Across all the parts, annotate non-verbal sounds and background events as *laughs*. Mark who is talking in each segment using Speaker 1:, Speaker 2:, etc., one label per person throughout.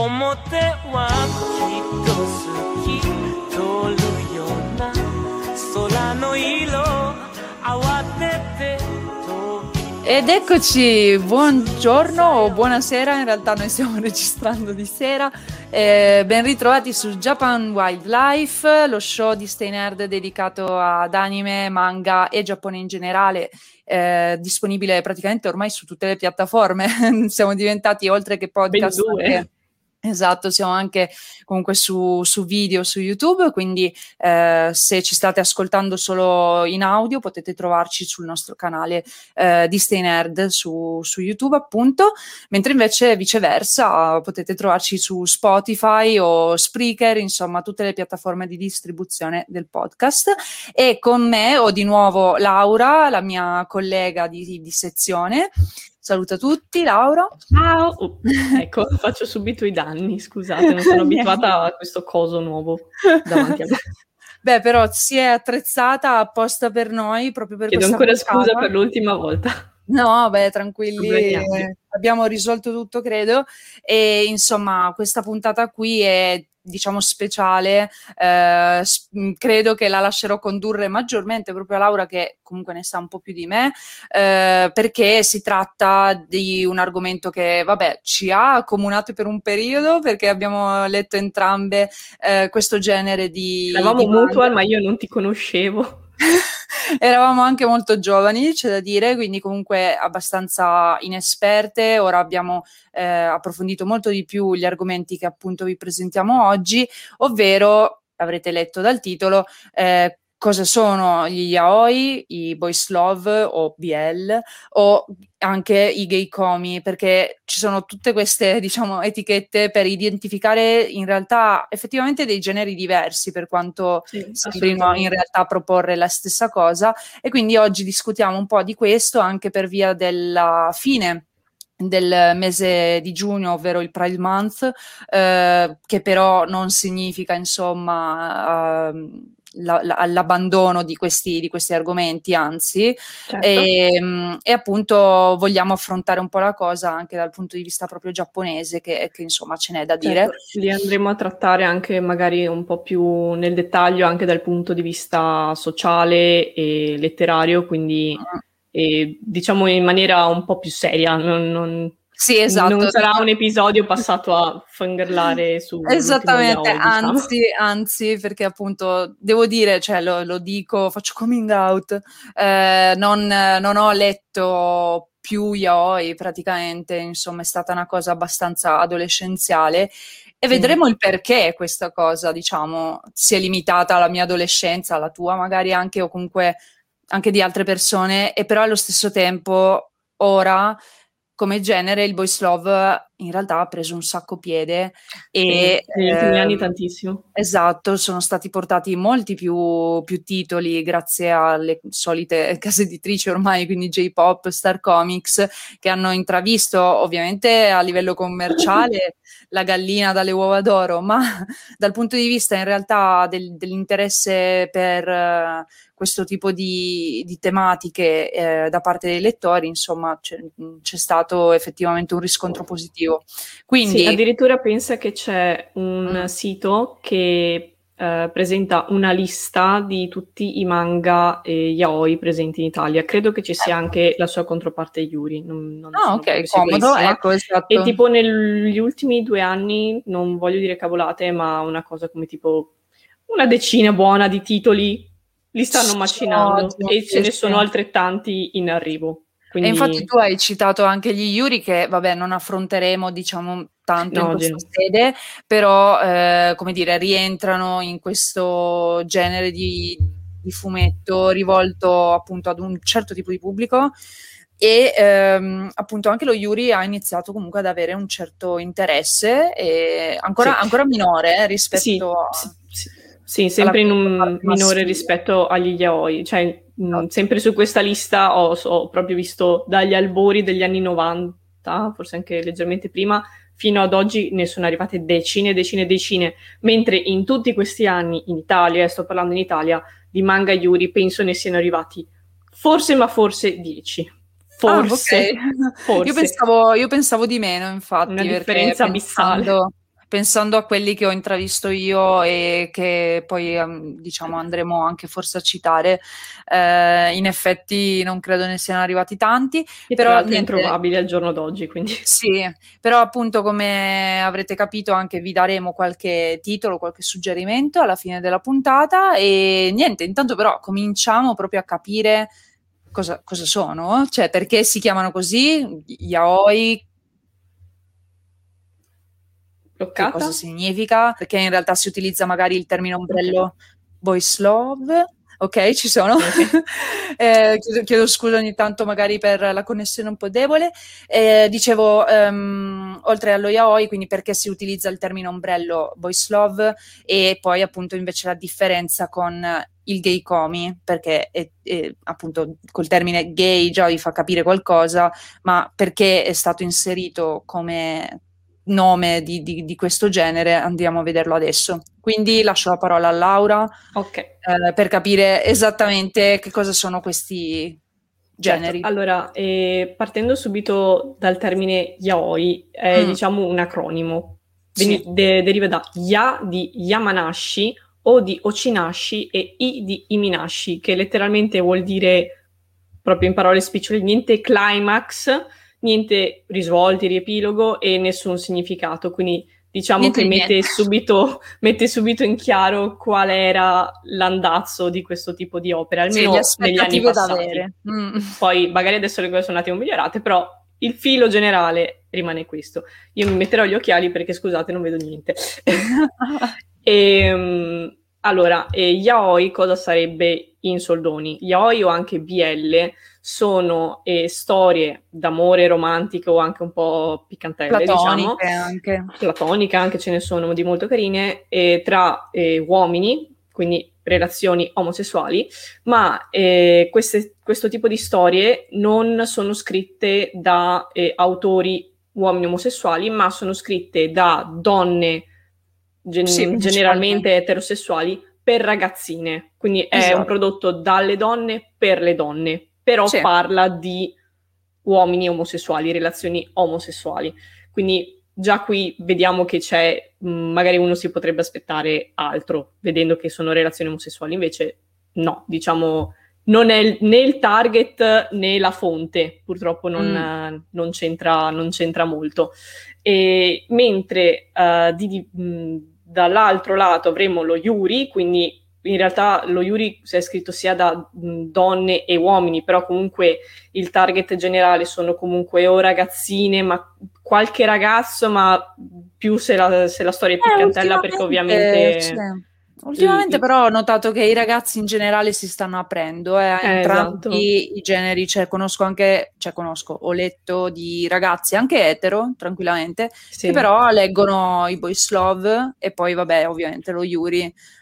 Speaker 1: 表はきっと好き通るような空の色慌てて飛び
Speaker 2: Ed eccoci, buongiorno o buonasera, in realtà noi stiamo registrando *laughs* di sera. Eh, ben ritrovati su Japan Wildlife, lo show di Stay Nerd dedicato ad anime, manga e Giappone in generale, eh, disponibile praticamente ormai su tutte le piattaforme. *laughs* Siamo diventati oltre che podcast.
Speaker 3: Ben due.
Speaker 2: anche- Esatto, siamo anche comunque su, su video su YouTube, quindi eh, se ci state ascoltando solo in audio potete trovarci sul nostro canale eh, di Stay Nerd su, su YouTube appunto, mentre invece viceversa potete trovarci su Spotify o Spreaker, insomma tutte le piattaforme di distribuzione del podcast e con me ho di nuovo Laura, la mia collega di, di sezione. Saluta tutti, Laura.
Speaker 3: Ciao! Oh, *laughs* ecco, faccio subito i danni, scusate, non sono abituata a questo coso nuovo davanti a me. *laughs*
Speaker 2: Beh, però si è attrezzata apposta per noi, proprio per
Speaker 3: Chiedo ancora
Speaker 2: puntata.
Speaker 3: scusa per l'ultima volta.
Speaker 2: No, beh, tranquilli, eh, abbiamo risolto tutto, credo. E insomma, questa puntata qui è, diciamo, speciale. eh, mh, credo che la lascerò condurre maggiormente proprio a Laura, che comunque ne sa un po' più di me, eh, perché si tratta di un argomento che, vabbè, ci ha accomunate per un periodo, perché abbiamo letto entrambe eh, questo genere di.
Speaker 3: Eravamo mutual, ma io non ti conoscevo. *laughs* *laughs*
Speaker 2: Eravamo anche molto giovani, c'è da dire, quindi comunque abbastanza inesperte. Ora abbiamo eh, approfondito molto di più gli argomenti che appunto vi presentiamo oggi, ovvero, avrete letto dal titolo, eh, cosa sono gli yaoi, i boys love o BL o anche i gay comi, perché ci sono tutte queste, *laughs* diciamo, etichette per identificare in realtà effettivamente dei generi diversi per quanto
Speaker 3: Sì,
Speaker 2: sembrino in realtà proporre la stessa cosa. E quindi oggi discutiamo un po' di questo anche per via della fine del mese di giugno, ovvero il Pride Month, eh, che però non significa insomma ehm, la- la- l'abbandono di questi, di questi argomenti, anzi,
Speaker 3: Certo.
Speaker 2: e, mm, e appunto vogliamo affrontare un po' la cosa anche dal punto di vista proprio giapponese, che, che, insomma ce n'è da dire.
Speaker 3: Certo, li andremo a trattare anche magari un po' più nel dettaglio anche dal punto di vista sociale e letterario, quindi
Speaker 2: Mm.
Speaker 3: e, diciamo in maniera un po' più seria, non, non-
Speaker 2: Sì, esatto.
Speaker 3: non sarà un episodio passato a fangirlare *laughs* su
Speaker 2: Esattamente,
Speaker 3: yaoi, diciamo.
Speaker 2: anzi, anzi, perché appunto devo dire, cioè lo, lo dico, faccio coming out, eh, non, non ho letto più yaoi praticamente, insomma è stata una cosa abbastanza adolescenziale e vedremo il perché questa cosa, diciamo, si è limitata alla mia adolescenza, alla tua magari anche o comunque anche di altre persone e però allo stesso tempo ora come genere il boys love in realtà ha preso un sacco piede e
Speaker 3: negli ultimi anni tantissimo.
Speaker 2: Esatto, sono stati portati molti più, più titoli grazie alle solite *laughs* case editrici ormai, quindi J-Pop, Star Comics, che hanno intravisto ovviamente a livello commerciale *laughs* la gallina dalle uova d'oro, ma *laughs* dal punto di vista in realtà del- dell'interesse per eh, questo tipo di, di tematiche eh, da parte dei lettori, insomma, c'è, c'è stato effettivamente un riscontro positivo. Quindi,
Speaker 3: Sì, addirittura pensa che c'è un
Speaker 2: Mm.
Speaker 3: sito che eh, presenta una lista di tutti i manga e yaoi presenti in Italia. Credo che ci sia anche la sua controparte Yuri. Non, non
Speaker 2: ah, ok, comodo, ecco, esatto.
Speaker 3: E tipo negli ultimi due anni, non voglio dire cavolate, ma una cosa come tipo una decina buona di titoli li stanno macinando e ce ne sono altrettanti in arrivo.
Speaker 2: Quindi... E infatti tu hai citato anche gli Yuri che, vabbè, non affronteremo, diciamo, tanto no, in questa sede, però, eh, come dire, rientrano in questo genere di, di, fumetto rivolto appunto ad un certo tipo di pubblico e ehm, appunto anche lo Yuri ha iniziato comunque ad avere un certo interesse, ancora, sì. ancora, minore eh, rispetto
Speaker 3: sì,
Speaker 2: a...
Speaker 3: Sì, sì, sempre in un minore rispetto agli yaoi, cioè mh, mm, sempre su questa lista ho, ho, proprio visto dagli albori degli anni 90, forse anche leggermente prima, fino ad oggi ne sono arrivate decine, decine, decine, mentre in tutti questi anni in Italia, e sto parlando in Italia, di manga Yuri penso ne siano arrivati forse, ma forse 10. Forse, ah, okay. forse. *laughs*
Speaker 2: Io, pensavo, io, pensavo, di meno, infatti.
Speaker 3: Una differenza abissale. Pensando,
Speaker 2: pensando a quelli che ho intravisto io e che poi ehm, diciamo andremo anche forse a citare, eh, in effetti non credo ne siano arrivati tanti.
Speaker 3: E però è introvabile al giorno d'oggi, quindi.
Speaker 2: Sì, però appunto come avrete capito anche vi daremo qualche titolo, qualche suggerimento alla fine della puntata e niente, intanto però cominciamo proprio a capire cosa, cosa sono, cioè perché si chiamano così, yaoi,
Speaker 3: Bloccata.
Speaker 2: cosa significa, perché in realtà si utilizza magari il termine ombrello okay. boys love. Ok, ci sono. *laughs* eh, chiedo, chiedo, scusa ogni tanto magari per la connessione un po' debole. Eh, dicevo, um, oltre allo yaoi, quindi perché si utilizza il termine ombrello boys love e poi appunto invece la differenza con il gay comi, perché è, è, appunto col termine gay già vi fa capire qualcosa, ma perché è stato inserito come nome di, di, di, questo genere, andiamo a vederlo adesso. Quindi lascio la parola a Laura
Speaker 3: okay.
Speaker 2: eh, per capire esattamente che cosa sono questi generi.
Speaker 3: Certo. Allora, eh, partendo subito dal termine yaoi, è mm. diciamo un acronimo. Sì. De- deriva da ya di Yamanashi, o di Ochinashi e i di Iminashi, che letteralmente vuol dire, proprio in parole spicciole, niente climax, niente risvolti, riepilogo e nessun significato. Quindi diciamo niente che mette *laughs* subito, mette subito, in chiaro qual era l'andazzo di questo tipo di opera, almeno sì, negli anni passati. Mm. Poi magari adesso le cose sono un attimo migliorate, però il filo generale rimane questo. Io mi metterò gli occhiali perché scusate, non vedo niente. *laughs* e, um, allora, eh, yaoi cosa sarebbe in soldoni? Yaoi o anche BL sono eh, storie d'amore romantico o anche un po' piccantelle, diciamo.
Speaker 2: Platoniche diciamo. anche.
Speaker 3: Platoniche anche ce ne sono di molto carine, eh, tra eh, uomini, quindi relazioni omosessuali, ma eh, queste, questo tipo di storie non sono scritte da eh, autori uomini omosessuali, ma sono scritte da donne gen- sì, generalmente eterosessuali per ragazzine, quindi è esatto. un prodotto dalle donne per le donne, però sì. parla di uomini omosessuali, relazioni omosessuali. Quindi già qui vediamo che c'è, magari uno si potrebbe aspettare altro, vedendo che sono relazioni omosessuali, invece no, diciamo non è né il target né la fonte, purtroppo non, mm. non, c'entra, non c'entra, molto. E, mentre uh, di, di, mh, dall'altro lato avremo lo Yuri, quindi in realtà lo Yuri è scritto sia da donne e uomini, però comunque il target generale sono comunque o ragazzine, ma qualche ragazzo, ma più se la, se la storia è eh, piccantella, perché ovviamente...
Speaker 2: Sì. Ultimamente però ho notato che i ragazzi in generale si stanno aprendo eh, a eh, entrambi esatto. i generi, cioè conosco anche, cioè conosco, ho letto di ragazzi anche etero, tranquillamente, sì. che però leggono i boys love e poi vabbè ovviamente lo Yuri,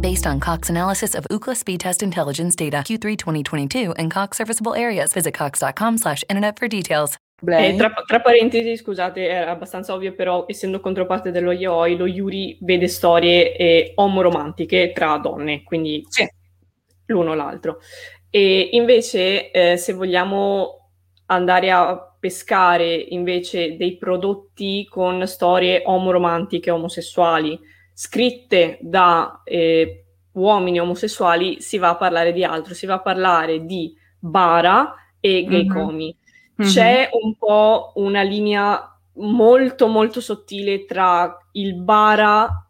Speaker 4: Based on Cox analysis of Ookla speed test intelligence data Q3 2022 and Cox serviceable areas. Visit cox.com slash internet for details.
Speaker 3: Eh, tra, tra, parentesi, scusate, è abbastanza ovvio, però essendo controparte dello yaoi, lo Yuri vede storie eh, omoromantiche tra donne, quindi sì. l'uno o l'altro. E invece, eh, se vogliamo andare a pescare invece dei prodotti con storie omoromantiche, omosessuali, scritte da eh, uomini omosessuali, si va a parlare di altro, si va a parlare di bara e gay mm-hmm. comi. Mm-hmm. C'è un po' una linea molto molto sottile tra il bara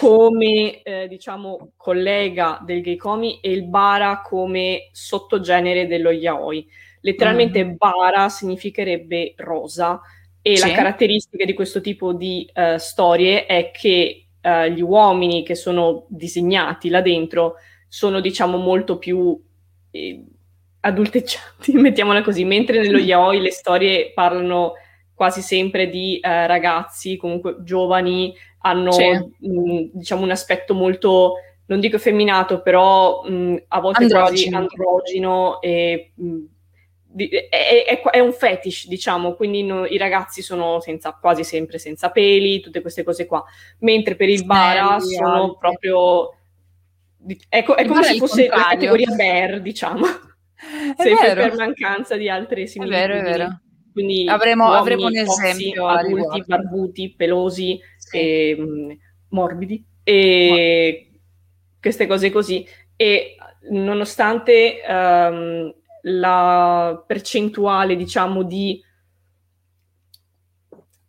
Speaker 3: come eh, diciamo collega del gay comi e il bara come sottogenere dello yaoi Letteralmente mm. bara significherebbe rosa e sì. la caratteristica di questo tipo di uh, storie è che uh, gli uomini che sono disegnati là dentro sono diciamo molto più eh, adulteccianti, *laughs* mettiamola così, mentre nello yaoi le storie parlano quasi sempre di uh, ragazzi comunque giovani, hanno mh, diciamo un aspetto molto non dico effeminato, però mh, a volte androgino. quasi androgino e mh, è, è, è, un fetish, diciamo, quindi no, i ragazzi sono senza, quasi sempre senza peli, tutte queste cose qua, mentre per il bara sono alti. proprio... Ecco, è come se fosse la categoria bear, diciamo, sempre per mancanza di altre similitudini.
Speaker 2: È vero, è vero.
Speaker 3: Quindi
Speaker 2: avremo, avremo un esempio
Speaker 3: adulti, barbuti, pelosi, sì. e, mh, mm, morbidi e oh. queste cose così. E nonostante um, la percentuale, diciamo, di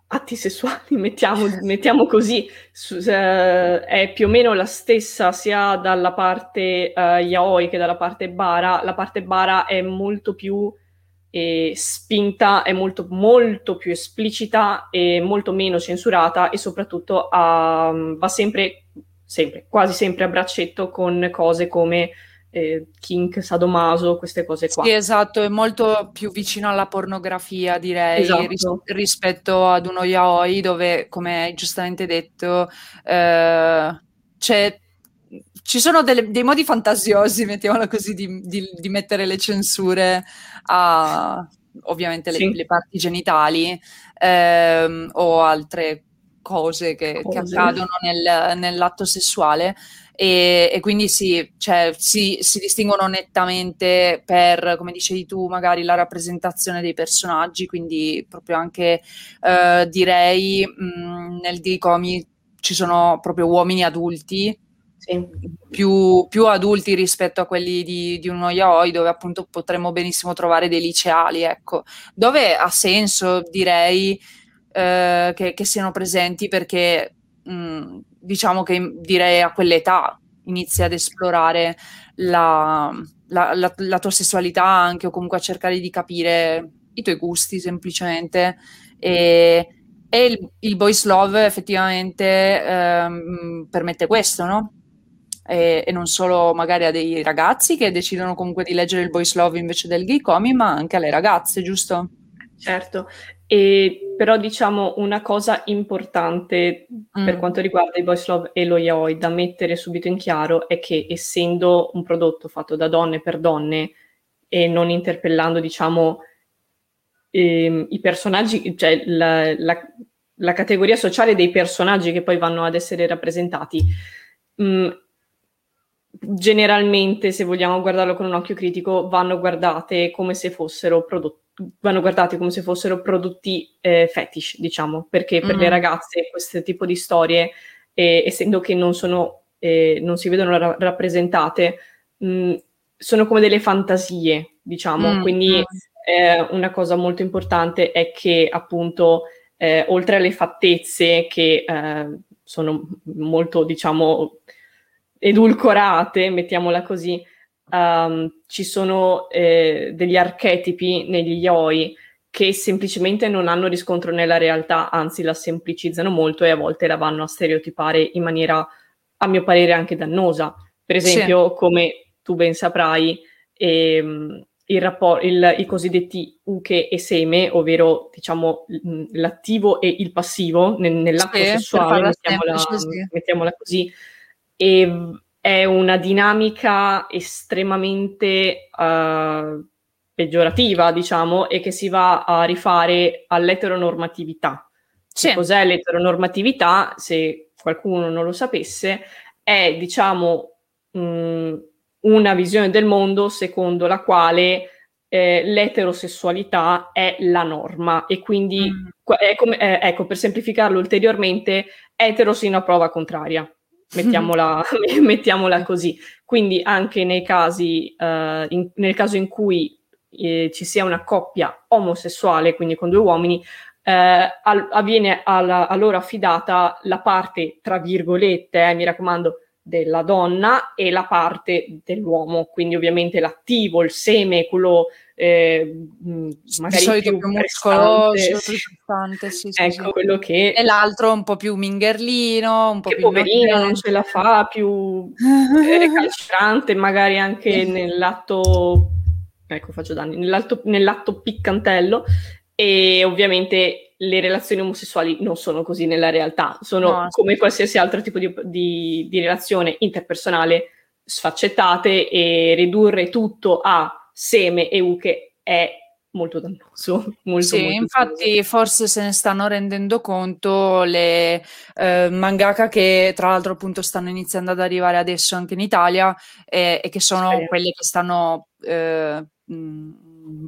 Speaker 3: atti sessuali, *laughs* mettiamo, mettiamo così, su, eh, è più o meno la stessa sia dalla parte eh, yaoi che dalla parte bara. La parte bara è molto più eh, spinta, è molto, molto più esplicita e molto meno censurata e soprattutto uh, va sempre, sempre, quasi sempre a braccetto con cose come eh, kink, sadomaso, queste cose qua.
Speaker 2: Sì, esatto, è molto più vicino alla pornografia, direi, esatto. ris- rispetto ad uno yaoi dove, come hai giustamente detto, eh, ci sono delle, dei modi fantasiosi, mettiamola così, di, di, di mettere le censure a ovviamente le, sì. le parti genitali ehm, o altre cose che, cose. che accadono nel, nell'atto sessuale e, e quindi sì, cioè, si, si, distinguono nettamente per, come dicevi tu, magari la rappresentazione dei personaggi, quindi proprio anche eh, direi mh, nel Dicomi ci sono proprio uomini adulti, più, più, adulti rispetto a quelli di, di uno yaoi, dove appunto potremmo benissimo trovare dei liceali, ecco, dove ha senso, direi, eh, che, che, siano presenti perché diciamo che direi a quell'età inizi ad esplorare la, la, la, la, tua sessualità anche o comunque a cercare di capire i tuoi gusti semplicemente e, e il, il, boys love effettivamente ehm, permette questo, no? E, e, non solo magari a dei ragazzi che decidono comunque di leggere il boys love invece del gay comi, ma anche alle ragazze, giusto?
Speaker 3: Certo, e, però diciamo una cosa importante mm. per quanto riguarda i boys love e lo yaoi da mettere subito in chiaro è che essendo un prodotto fatto da donne per donne e non interpellando diciamo ehm, i personaggi, cioè la, la, la, categoria sociale dei personaggi che poi vanno ad essere rappresentati, mh, mm, generalmente se vogliamo guardarlo con un occhio critico vanno guardate come se fossero prodotti vanno guardati come se fossero prodotti eh, fetish, diciamo, perché per mm-hmm. le ragazze questo tipo di storie, eh, essendo che non, sono, eh, non si vedono ra- rappresentate, mh, mm, sono come delle fantasie, diciamo, mm-hmm. quindi eh, una cosa molto importante è che appunto eh, oltre alle fattezze che eh, sono molto, diciamo, edulcorate, mettiamola così, um, ci sono eh, degli archetipi negli yoi che semplicemente non hanno riscontro nella realtà, anzi la semplicizzano molto e a volte la vanno a stereotipare in maniera, a mio parere, anche dannosa. Per esempio, sì. come tu ben saprai, ehm, il rapport, il, i cosiddetti uche e seme, ovvero diciamo l'attivo e il passivo nel, nell'atto sì, sessuale, mettiamola, mettiamola, così, e è una dinamica estremamente uh, peggiorativa, diciamo, e che si va a rifare all'eteronormatività. Sì. Cos'è l'eteronormatività? Se qualcuno non lo sapesse, è, diciamo, mh, una visione del mondo secondo la quale eh, l'eterosessualità è la norma e quindi mm. è come, eh, ecco per semplificarlo ulteriormente etero sino a prova contraria mettiamola, *laughs* *laughs* mettiamola così. Quindi anche nei casi uh, in, nel caso in cui eh, ci sia una coppia omosessuale quindi con due uomini eh, avviene alla, a loro affidata la parte tra virgolette eh, mi raccomando della donna e la parte dell'uomo, quindi ovviamente l'attivo, il seme, quello eh, magari
Speaker 2: solito più, muscoloso, più prestante, sì,
Speaker 3: sì, ecco sì. quello che...
Speaker 2: E l'altro un po' più mingerlino, un po' più...
Speaker 3: poverino, non ce la fa, più eh, calciante, magari anche nell'atto... Ecco, faccio danni, nell'atto, nell'atto piccantello. E ovviamente le relazioni omosessuali non sono così nella realtà, sono no, come qualsiasi altro tipo di, di, di, relazione interpersonale sfaccettate e ridurre tutto a seme e uche è molto dannoso. *laughs* Molto,
Speaker 2: sì,
Speaker 3: molto
Speaker 2: infatti dannoso. forse se ne stanno rendendo conto le eh, mangaka che tra l'altro appunto stanno iniziando ad arrivare adesso anche in Italia eh, e che sono sì. quelle che stanno... Eh, mh,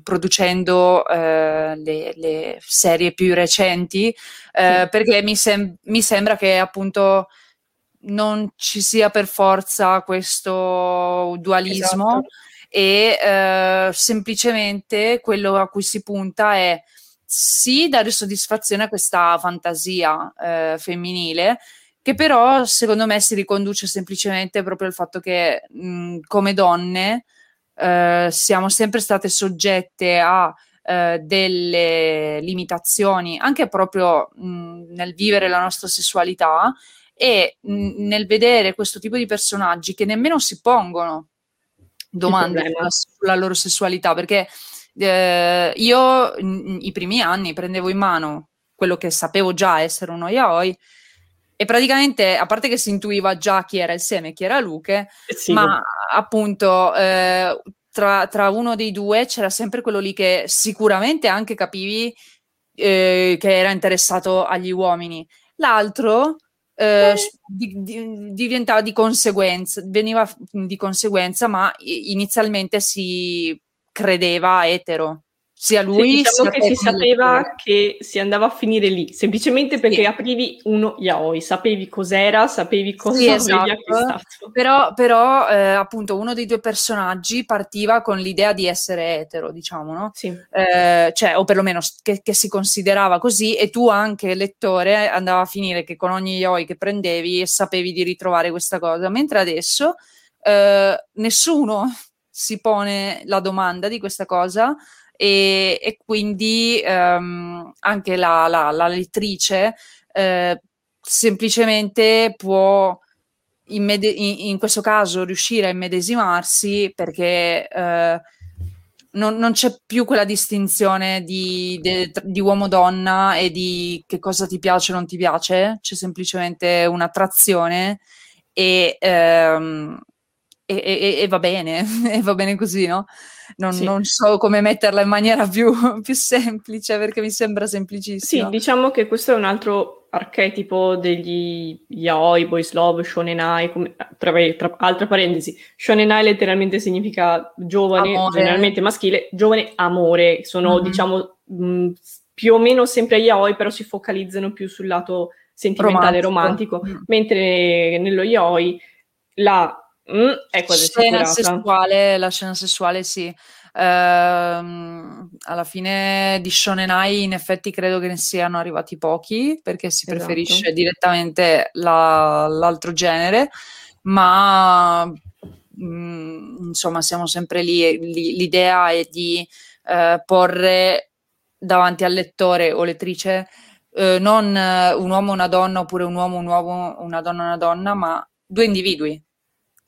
Speaker 2: producendo eh, le, le, serie più recenti, eh, sì. perché mi, sem- mi, sembra che appunto non ci sia per forza questo dualismo esatto. E eh, semplicemente quello a cui si punta è sì dare soddisfazione a questa fantasia eh, femminile, che però secondo me si riconduce semplicemente proprio al fatto che mh, come donne eh, siamo sempre state soggette a eh, delle limitazioni anche proprio mh, nel vivere la nostra sessualità e mh, nel vedere questo tipo di personaggi che nemmeno si pongono domande sulla loro sessualità perché eh, io in, i primi anni prendevo in mano quello che sapevo già essere uno yaoi e praticamente, a parte che si intuiva già chi era il seme e chi era Luche, eh sì, ma appunto eh, tra, tra, uno dei due c'era sempre quello lì che sicuramente anche capivi eh, che era interessato agli uomini. L'altro eh, di, di, diventava di conseguenza, veniva di conseguenza, ma inizialmente si credeva etero sia lui
Speaker 3: sì, diciamo che si sapeva che si andava a finire lì semplicemente perché sì. aprivi uno yaoi sapevi cos'era sapevi cosa sì, esatto. acquistato
Speaker 2: però, però eh, appunto uno dei due personaggi partiva con l'idea di essere etero diciamo no?
Speaker 3: Sì.
Speaker 2: Eh, cioè o perlomeno che, che, si considerava così e tu anche lettore andava a finire che con ogni yaoi che prendevi sapevi di ritrovare questa cosa mentre adesso eh, nessuno si pone la domanda di questa cosa e, e quindi ehm, anche la, la, la lettrice eh, semplicemente può in, in, questo caso riuscire a immedesimarsi perché eh, non, non, c'è più quella distinzione di, di, di uomo-donna e di che cosa ti piace o non ti piace, c'è semplicemente un'attrazione e, ehm, e, e, e va bene, *laughs* e va bene così, no? Non, sì. non, so come metterla in maniera più, *laughs* più, semplice perché mi sembra semplicissimo.
Speaker 3: Sì, diciamo che questo è un altro archetipo degli yaoi, boys love, shonenai, come, tra, tra altre parentesi, shonenai letteralmente significa giovane, amore. generalmente maschile, giovane amore, sono mm-hmm. diciamo mh, più o meno sempre yaoi, però si focalizzano più sul lato sentimentale romantico, romantico mm. mentre nello yaoi la Mm, è quasi
Speaker 2: scena sessuale, la scena sessuale sì. Uh, alla fine di Shonenai in effetti credo che ne siano arrivati pochi perché si esatto. preferisce direttamente la, l'altro genere, ma mh, mm, insomma siamo sempre lì, l'idea è di uh, porre davanti al lettore o lettrice uh, non un uomo una donna oppure un uomo un uomo una donna una donna ma due individui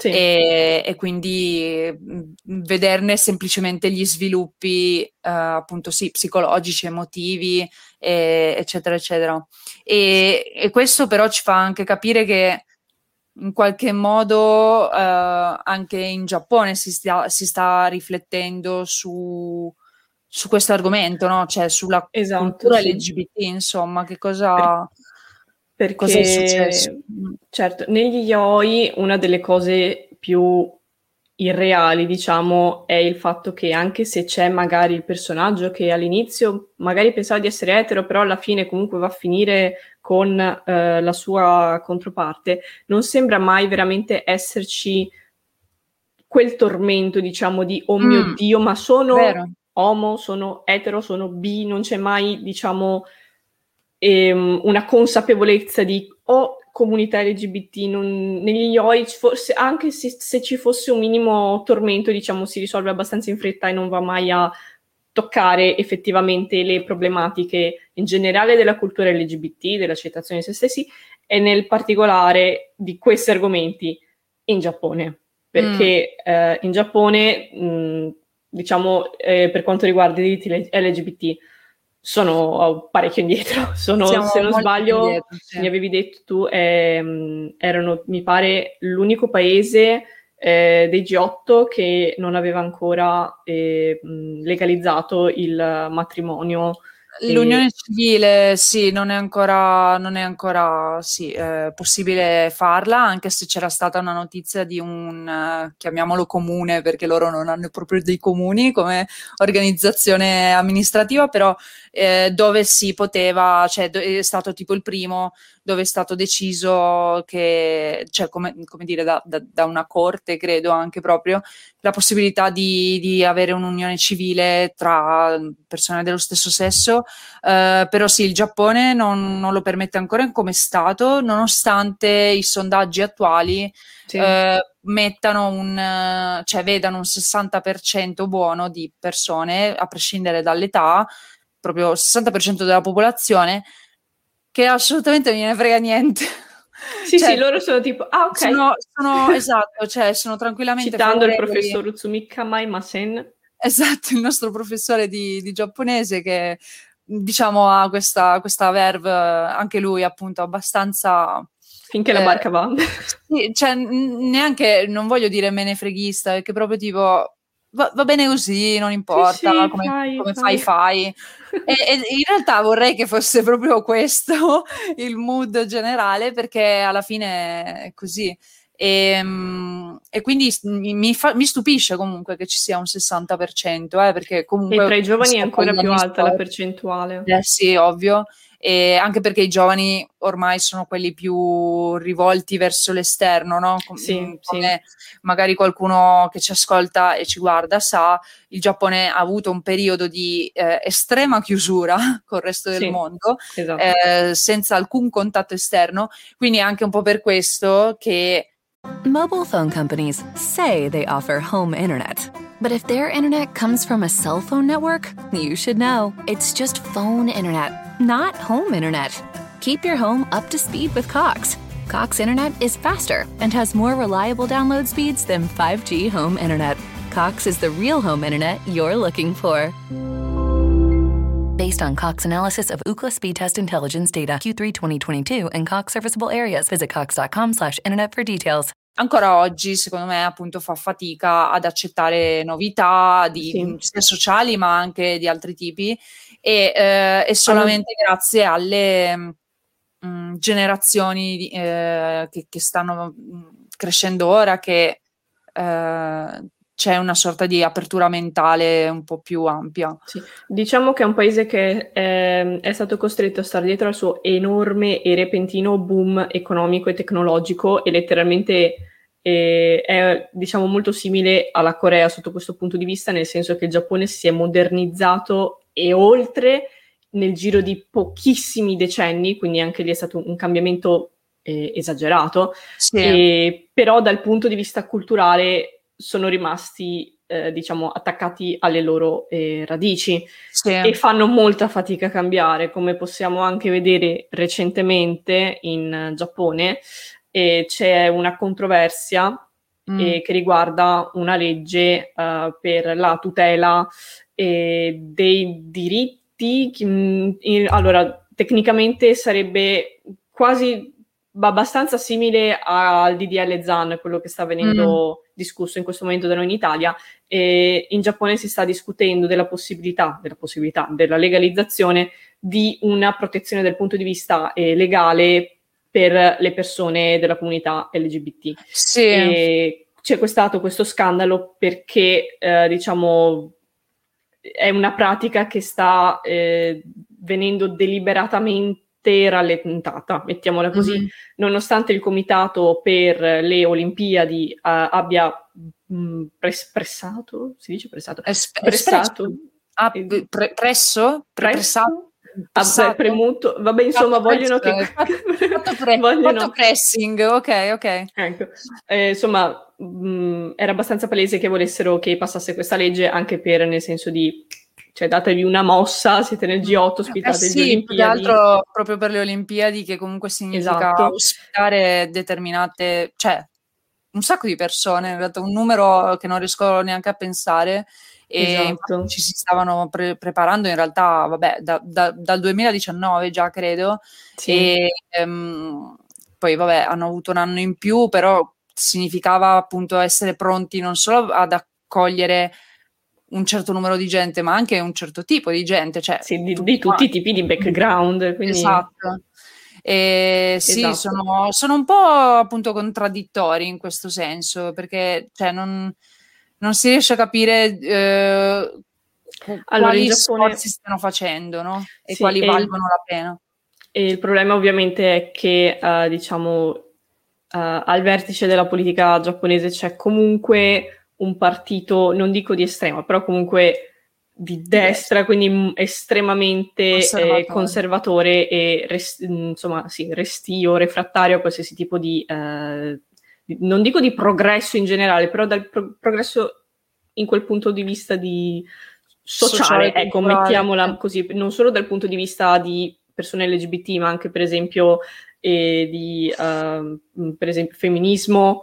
Speaker 2: sì. e, e, quindi vederne semplicemente gli sviluppi uh, appunto sì, psicologici, emotivi, e, eccetera, eccetera. E, e, questo però ci fa anche capire che in qualche modo uh, anche in Giappone si, stia, si sta riflettendo su, su questo argomento, no? Cioè sulla esatto, cultura sì. LGBT, insomma, che cosa...
Speaker 3: perché, cosa è successo? Certo, negli yoi una delle cose più irreali, diciamo, è il fatto che anche se c'è magari il personaggio che all'inizio magari pensava di essere etero, però alla fine comunque va a finire con eh, la sua controparte, non sembra mai veramente esserci quel tormento, diciamo, di oh mio mm, Dio, ma sono vero. homo, sono etero, sono bi, non c'è mai, diciamo, ehm, una consapevolezza di oh comunità LGBT, non, negli YOI, forse anche se, se, ci fosse un minimo tormento, diciamo, si risolve abbastanza in fretta e non va mai a toccare effettivamente le problematiche in generale della cultura LGBT, dell'accettazione di se stessi e nel particolare di questi argomenti in Giappone. Perché mm. eh, in Giappone, mh, diciamo, eh, per quanto riguarda i diritti LGBT, sono parecchio indietro. *laughs* Sono, se non sbaglio, indietro, sì. mi avevi detto tu, ehm, erano, mi pare, l'unico paese eh, dei G8 che non aveva ancora eh, legalizzato il matrimonio
Speaker 2: L'unione civile, sì, non è ancora, non è ancora sì, eh, possibile farla, anche se c'era stata una notizia di un, uh, chiamiamolo comune, perché loro non hanno proprio dei comuni come organizzazione amministrativa, però eh, dove si poteva, cioè è stato tipo il primo dove è stato deciso che, cioè come, come dire, da, da, da, una corte, credo anche proprio, la possibilità di, di avere un'unione civile tra persone dello stesso sesso, eh, però sì, il Giappone non, non, lo permette ancora come Stato, nonostante i sondaggi attuali sì. eh, mettano un, cioè vedano un 60% buono di persone, a prescindere dall'età, proprio il 60% della popolazione, che assolutamente non gliene frega niente. *laughs*
Speaker 3: Sì, cioè, sì, loro sono tipo, ah ok.
Speaker 2: Sono, sono *laughs* esatto, cioè sono tranquillamente...
Speaker 3: Citando il professor Utsumi Kamai Masen.
Speaker 2: Esatto, il nostro professore di, di giapponese che diciamo ha questa, questa verve, anche lui appunto abbastanza...
Speaker 3: Finché eh, la barca va.
Speaker 2: Sì, cioè neanche, non voglio dire menefreghista, perché proprio tipo va, va, bene così, non importa sì, sì, come, fai, come fai, fai. *laughs* e, e, in realtà vorrei che fosse proprio questo *laughs* il mood generale, perché alla fine è così. E, ehm, e quindi mi, fa, mi, stupisce comunque che ci sia un 60%, eh, perché comunque...
Speaker 3: E tra i giovani è ancora più alta la percentuale.
Speaker 2: Eh sì, ovvio e anche perché i giovani ormai sono quelli più rivolti verso l'esterno, no? Com-
Speaker 3: sì, come
Speaker 2: sì. magari qualcuno che ci ascolta e ci guarda sa, il Giappone ha avuto un periodo di eh, estrema chiusura *laughs* col resto del
Speaker 3: sì,
Speaker 2: mondo,
Speaker 3: esatto.
Speaker 2: eh, senza alcun contatto esterno, quindi è anche un po' per questo che
Speaker 4: Mobile phone companies say they offer home internet. But if their internet comes from a cell phone network, you should know. It's just phone internet, not home internet. Keep your home up to speed with Cox. Cox internet is faster and has more reliable download speeds than 5G home internet. Cox is the real home internet you're looking for. Based on Cox analysis of Ookla speed test intelligence data Q3 2022 and Cox serviceable areas, visit cox.com/internet for details.
Speaker 2: ancora oggi, secondo me, appunto fa fatica ad accettare novità di, sì. sia sociali ma anche di altri tipi e eh, è solamente allora. grazie alle mh, mm, generazioni eh, che, che, stanno mm, crescendo ora che eh, c'è una sorta di apertura mentale un po' più ampia.
Speaker 3: Sì. Diciamo che è un paese che è, è, stato costretto a stare dietro al suo enorme e repentino boom economico e tecnologico e letteralmente eh, è diciamo molto simile alla Corea sotto questo punto di vista, nel senso che il Giappone si è modernizzato e oltre nel giro di pochissimi decenni, quindi anche lì è stato un cambiamento eh, esagerato, sì. e, però dal punto di vista culturale sono rimasti, eh, diciamo, attaccati alle loro eh, radici sì. e fanno molta fatica a cambiare, come possiamo anche vedere recentemente in Giappone. C'è una controversia mm. che riguarda una legge uh, per la tutela dei diritti. In, allora, tecnicamente sarebbe quasi abbastanza simile al DDL ZAN, quello che sta venendo mm. discusso in questo momento da noi in Italia. E in Giappone si sta discutendo della possibilità, della possibilità, della legalizzazione di una protezione dal punto di vista eh, legale per le persone della comunità LGBT.
Speaker 2: Sì.
Speaker 3: E c'è stato questo scandalo perché, eh, diciamo, è una pratica che sta eh, venendo deliberatamente rallentata, mettiamola così, mm-hmm. nonostante il comitato per le Olimpiadi uh, abbia mh, mm, pres- pressato, si dice pressato?
Speaker 2: Es- pressato. Ah, pre- presso?
Speaker 3: Pre- pressato? Ah, premuto, vabbè, insomma, *laughs* fatto vogliono che
Speaker 2: fatto, pre- vogliono... fatto pressing, ok, ok.
Speaker 3: Ecco. Eh, insomma, mh, era abbastanza palese che volessero che passasse questa legge anche per nel senso di cioè datevi una mossa, siete nel G8, ospitate
Speaker 2: eh sì, le Olimpiadi. Tra l'altro proprio per le Olimpiadi che comunque significa esatto. ospitare determinate, cioè un sacco di persone, in realtà un numero che non riesco neanche a pensare e esatto. ci si stavano pre- preparando in realtà, vabbè, da, da, dal 2019 già credo sì. e ehm, poi vabbè hanno avuto un anno in più, però significava appunto essere pronti non solo ad accogliere un certo numero di gente, ma anche un certo tipo di gente. Cioè,
Speaker 3: sì, di, di tutti i tipi di background. Quindi...
Speaker 2: Esatto. E sì, esatto. sono, sono, un po' appunto contraddittori in questo senso, perché cioè, non, non si riesce a capire eh, allora, quali Giappone... sforzi stiano facendo no? e sì, quali e valgono la pena.
Speaker 3: E il problema ovviamente è che, uh, diciamo, uh, al vertice della politica giapponese c'è comunque un partito, non dico di estrema, però comunque di destra, quindi estremamente conservatore, eh, conservatore e res- insomma, sì, restio, refrattario a qualsiasi tipo di, eh, non dico di progresso in generale, però dal pro- progresso in quel punto di vista di sociale, sociale ecco, mettiamola così, non solo dal punto di vista di persone LGBT, ma anche per esempio eh, di, uh, per esempio, femminismo,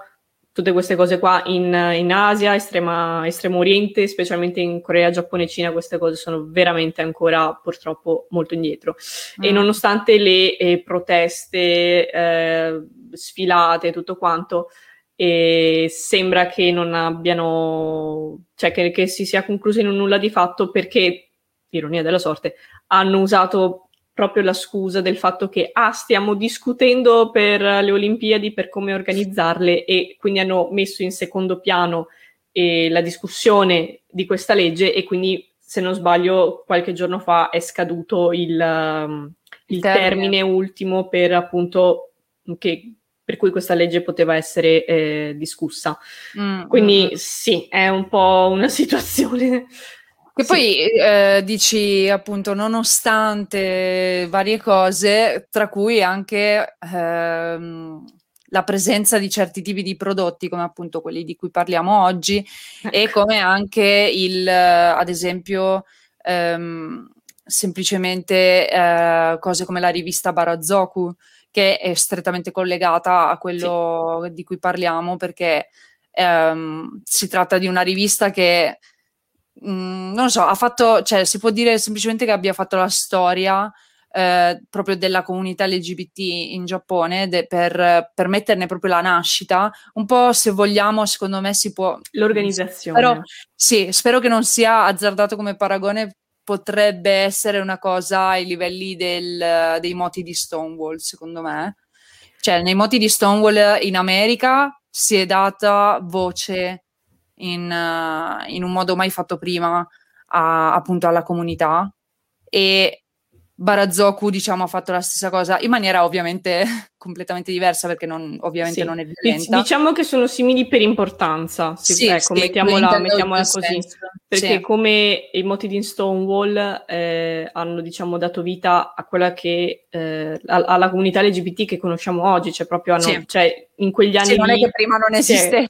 Speaker 3: tutte queste cose qua in, in Asia, estrema, estremo oriente, specialmente in Corea, Giappone e Cina, queste cose sono veramente ancora purtroppo molto indietro. Mm. E nonostante le eh, proteste, eh, sfilate, tutto quanto, eh, sembra che non abbiano, cioè che, che si sia concluso in un nulla di fatto perché, ironia della sorte, hanno usato proprio la scusa del fatto che ah, stiamo discutendo per le Olimpiadi, per come organizzarle e quindi hanno messo in secondo piano eh, la discussione di questa legge e quindi se non sbaglio qualche giorno fa è scaduto il, um, il termine. termine. ultimo per appunto che, per cui questa legge poteva essere eh, discussa. Mm, quindi mm. sì, è un po' una *laughs* situazione
Speaker 2: che sì. poi eh, dici appunto, nonostante varie cose, tra cui anche ehm, la presenza di certi tipi di prodotti, come appunto quelli di cui parliamo oggi, e ecco. come anche il, ad esempio, ehm, semplicemente eh, cose come la rivista Barazoku, che è strettamente collegata a quello sì. di cui parliamo, perché ehm, si tratta di una rivista che Mm, non so, ha fatto, cioè, si può dire semplicemente che abbia fatto la storia eh, proprio della comunità LGBT in Giappone de, per permetterne proprio la nascita. Un po', se vogliamo, secondo me si può.
Speaker 3: L'organizzazione.
Speaker 2: Però, sì, spero che non sia azzardato come paragone. Potrebbe essere una cosa ai livelli del, dei moti di Stonewall, secondo me. Cioè, nei moti di Stonewall in America si è data voce in, uh, in un modo mai fatto prima a, appunto alla comunità. E Barazoku diciamo ha fatto la stessa cosa in maniera ovviamente *laughs* completamente diversa perché non, ovviamente sì. non è violenta.
Speaker 3: diciamo che sono simili per importanza sì, sì ecco sì, mettiamola, mettiamola così. senso. perché come i moti di Stonewall eh, hanno diciamo dato vita a quella che eh, alla comunità LGBT che conosciamo oggi cioè proprio hanno, cioè, in quegli anni
Speaker 2: non
Speaker 3: lì,
Speaker 2: è che prima non esisteva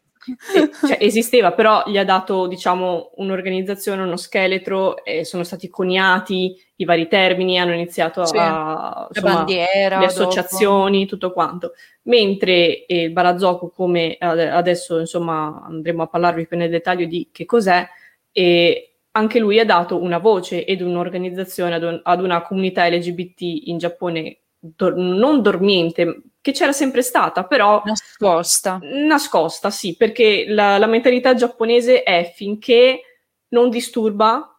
Speaker 3: cioè, esisteva, però gli ha dato, diciamo, un'organizzazione, uno scheletro, e sono stati coniati i vari termini, hanno iniziato sì, a... Insomma, bandiera, le associazioni, dopo. tutto quanto. Mentre eh, il Barazoku, come adesso, insomma, andremo a parlarvi più nel dettaglio di che cos'è, e anche lui ha dato una voce ed un'organizzazione ad, un, ad una comunità LGBT in Giappone do- non dormiente, che c'era sempre stata, però
Speaker 2: nascosta.
Speaker 3: Nascosta, sì, perché la, la mentalità giapponese è finché non disturba,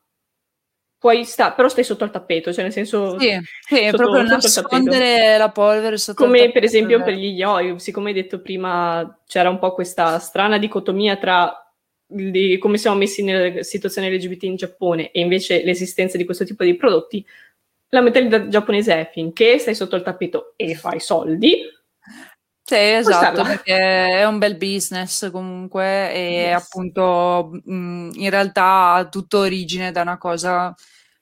Speaker 3: puoi stare, però stai sotto al tappeto, cioè nel senso...
Speaker 2: Sì, sì sotto, proprio nascondere la polvere sotto
Speaker 3: Come per esempio per gli yoi, siccome hai detto prima c'era un po' questa strana dicotomia tra di come siamo messi nella situazione LGBT in Giappone e invece l'esistenza di questo tipo di prodotti, la mentalità giapponese è finché stai sotto il tappeto e fai soldi.
Speaker 2: Sì, esatto, perché è un bel business comunque e yes. appunto mh, in realtà ha tutto origine da una cosa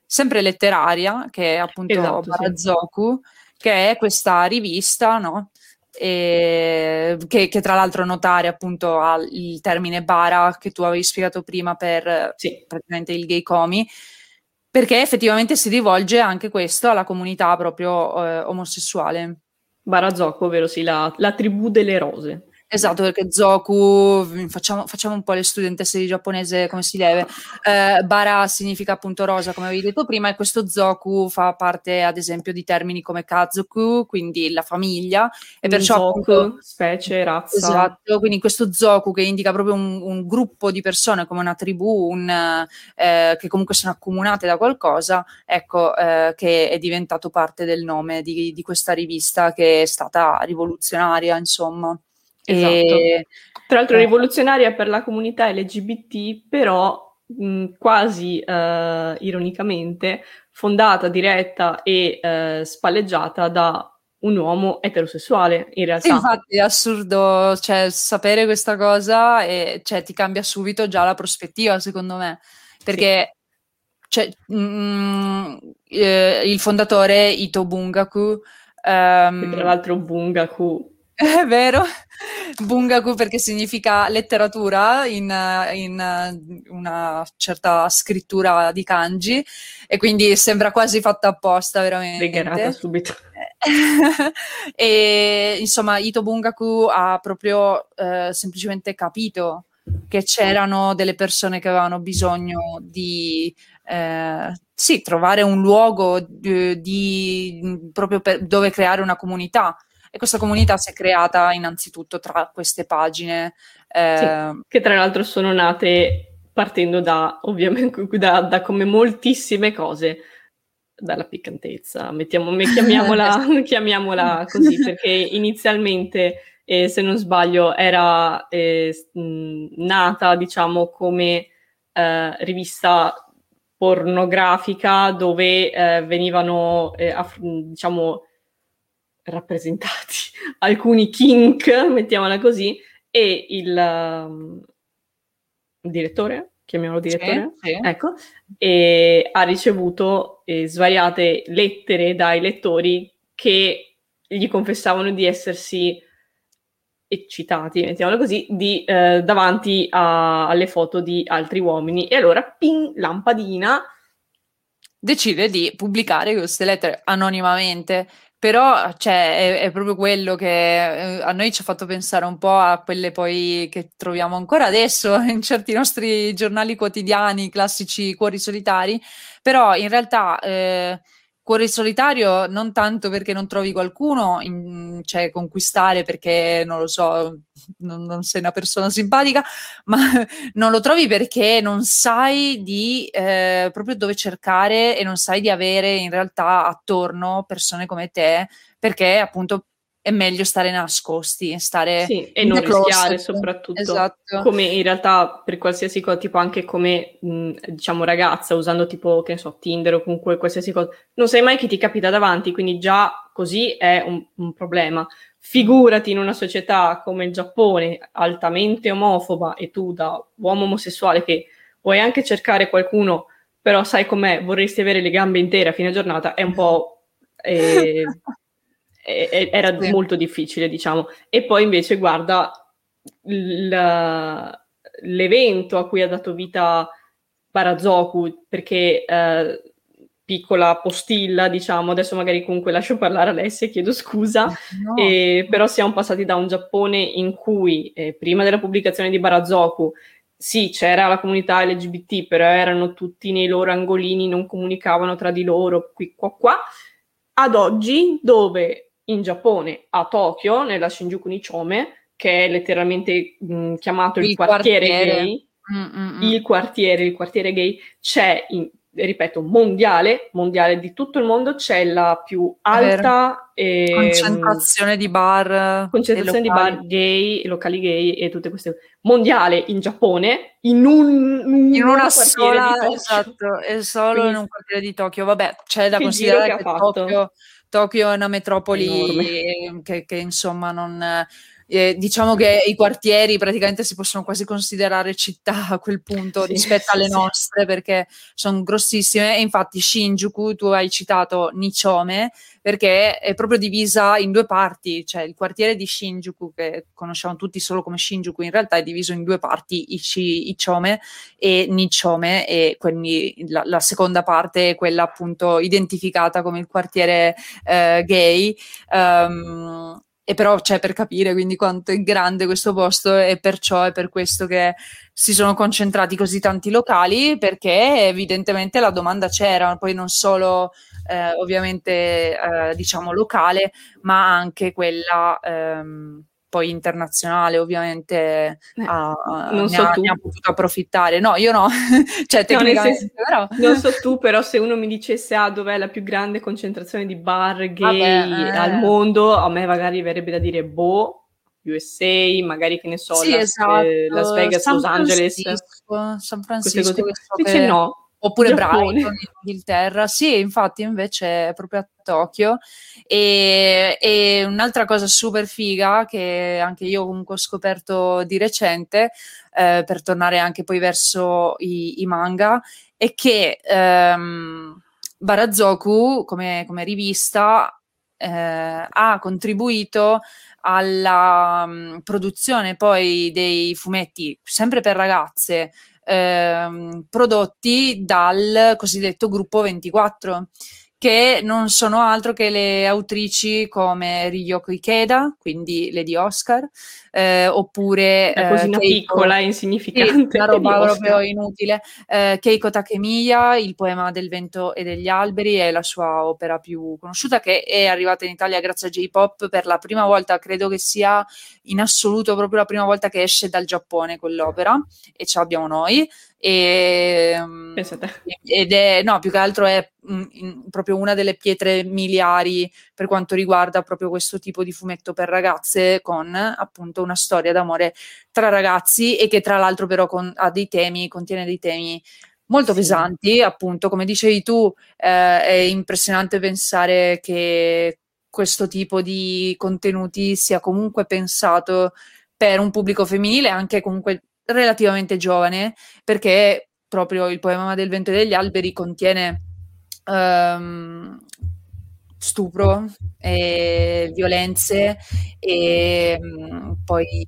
Speaker 2: sempre letteraria che è appunto esatto, Barazoku, sì. che è questa rivista, no? E che, che, tra l'altro notare appunto ha il termine bara che tu avevi spiegato prima per sì. praticamente il gay comi perché effettivamente si rivolge anche questo alla comunità proprio eh, omosessuale.
Speaker 3: Barazocco, ovvero sì, la, la tribù delle rose.
Speaker 2: Esatto, perché Zoku, facciamo, facciamo, un po' le studentesse di giapponese come si deve. Eh, bara significa appunto rosa, come avevi detto prima, e questo Zoku fa parte, ad esempio, di termini come Kazoku, quindi la famiglia, e perciò
Speaker 3: Zoku, appunto, specie, razza.
Speaker 2: Esatto, quindi questo Zoku che indica proprio un, un gruppo di persone come una tribù, un, eh, che comunque sono accomunate da qualcosa, ecco, eh, che è diventato parte del nome di, di questa rivista che è stata rivoluzionaria, insomma.
Speaker 3: Esatto. E, Tra l'altro eh, rivoluzionaria per la comunità LGBT, però mh, quasi uh, ironicamente fondata, diretta e uh, spalleggiata da un uomo eterosessuale in realtà.
Speaker 2: Infatti è assurdo cioè, sapere questa cosa e cioè, ti cambia subito già la prospettiva secondo me perché sì. cioè, mh, eh, il fondatore Ito Bungaku um,
Speaker 3: tra l'altro Bungaku
Speaker 2: è vero, Bungaku perché significa letteratura in, in, una certa scrittura di kanji e quindi sembra quasi fatta apposta veramente.
Speaker 3: Rigarata subito. *laughs*
Speaker 2: e insomma Ito Bungaku ha proprio eh, semplicemente capito che c'erano delle persone che avevano bisogno di eh, sì, trovare un luogo di, di proprio per, dove creare una comunità e questa comunità si è creata innanzitutto tra queste pagine.
Speaker 3: Eh... Sì, che tra l'altro sono nate partendo da, ovviamente, *laughs* da, da come moltissime cose dalla piccantezza, mettiamo, chiamiamola, *laughs* *laughs* chiamiamola, così, perché inizialmente, eh, se non sbaglio, era eh, nata, diciamo, come eh, rivista pornografica dove eh, venivano, eh, aff- diciamo, rappresentati *laughs* alcuni kink, mettiamola così, e il, um, direttore, chiamiamolo direttore, sì, sì. ecco, e ha ricevuto eh, svariate lettere dai lettori che gli confessavano di essersi eccitati, mettiamolo così, di, eh, davanti a, alle foto di altri uomini. E allora, ping, lampadina,
Speaker 2: decide di pubblicare queste lettere anonimamente però cioè, è, è, proprio quello che eh, a noi ci ha fatto pensare un po' a quelle poi che troviamo ancora adesso *laughs* in certi nostri giornali quotidiani, classici cuori solitari, però in realtà eh, cuore solitario non tanto perché non trovi qualcuno, in, cioè conquistare perché non lo so, non, non, sei una persona simpatica, ma *laughs* non lo trovi perché non sai di eh, proprio dove cercare e non sai di avere in realtà attorno persone come te, perché appunto è meglio stare nascosti, stare
Speaker 3: sì, e non rischiare soprattutto. Esatto. Come in realtà per qualsiasi cosa, tipo anche come mh, diciamo ragazza, usando tipo, che ne so, Tinder o comunque qualsiasi cosa, non sai mai chi ti capita davanti, quindi già così è un, un problema. Figurati in una società come il Giappone, altamente omofoba, e tu da uomo omosessuale che vuoi anche cercare qualcuno, però sai com'è, vorresti avere le gambe intere a fine giornata, è un po'... Eh, *laughs* era sì. molto difficile, diciamo. E poi invece guarda l- l'evento a cui ha dato vita Barazoku, perché eh, piccola postilla, diciamo, adesso magari comunque lascio parlare Alessia e chiedo scusa, no. eh, però siamo passati da un Giappone in cui eh, prima della pubblicazione di Barazoku sì, c'era la comunità LGBT, però erano tutti nei loro angolini, non comunicavano tra di loro, qui qua qua, ad oggi, dove in Giappone, a Tokyo, nella Shinjuku Nichome, che è letteralmente mh, chiamato il, il quartiere, quartiere, gay, Mm-mm. il quartiere, il quartiere gay, c'è in, ripeto, mondiale, mondiale di tutto il mondo, c'è la più alta
Speaker 2: eh, concentrazione di bar,
Speaker 3: concentrazione di bar gay, locali gay e tutte queste mondiale in Giappone, in, un,
Speaker 2: in una sola, esatto, e solo Quindi, in un quartiere di Tokyo. Vabbè, c'è da considerare che, che Tokyo, Tokyo, è una metropoli che, che, insomma non eh, diciamo che i quartieri praticamente si possono quasi considerare città a quel punto sì, rispetto alle sì, nostre perché sono grossissime. E infatti Shinjuku tu hai citato Nichome perché è proprio divisa in due parti. Cioè il quartiere di Shinjuku che conosciamo tutti solo come Shinjuku in realtà è diviso in due parti Ichi, Ichome e Nichome e quindi la, la, seconda parte è quella appunto identificata come il quartiere eh, gay. Um, e però c'è per capire quindi quanto è grande questo posto e perciò è per questo che si sono concentrati così tanti locali perché evidentemente la domanda c'era, poi non solo eh, ovviamente eh, diciamo locale ma anche quella ehm, poi internazionale ovviamente eh, ha, non so ha, tu. ha potuto approfittare. No, io no, *laughs* cioè tecnicamente
Speaker 3: no, però. Non so tu, però se uno mi dicesse ah, dov'è la più grande concentrazione di bar gay Vabbè, eh. al mondo, a me magari verrebbe da dire boh, USA, magari che ne so,
Speaker 2: sì,
Speaker 3: Las,
Speaker 2: esatto.
Speaker 3: eh, Las Vegas,
Speaker 2: San
Speaker 3: Los Angeles.
Speaker 2: San Francisco,
Speaker 3: so Invece no,
Speaker 2: oppure Giappone. Brighton in Inghilterra. Sì, infatti invece è proprio a Tokyo. E, e, un'altra cosa super figa che anche io comunque ho scoperto di recente, eh, per tornare anche poi verso i, i manga, è che ehm, Barazoku come, come rivista eh, ha contribuito alla um, produzione poi dei fumetti sempre per ragazze ehm, prodotti dal cosiddetto gruppo 24 che non sono altro che le autrici come Ryoko Ikeda, quindi Lady Oscar, eh, oppure...
Speaker 3: Una cosina eh, Keiko, piccola e insignificante.
Speaker 2: Una roba proprio inutile. Eh, Keiko Takemiya, Il poema del vento e degli alberi, è la sua opera più conosciuta, che è arrivata in Italia grazie a J-Pop per la prima volta, credo che sia in assoluto proprio la prima volta che esce dal Giappone quell'opera, e ce l'abbiamo noi. E, ed è no, più che altro è mh, in, proprio una delle pietre miliari per quanto riguarda proprio questo tipo di fumetto per ragazze con appunto una storia d'amore tra ragazzi e che tra l'altro però con, ha dei temi, contiene dei temi molto sì. pesanti, appunto, come dicevi tu, eh, è impressionante pensare che questo tipo di contenuti sia comunque pensato per un pubblico femminile, anche comunque relativamente giovane, perché proprio il poema del vento e degli alberi contiene um, stupro e violenze e um, poi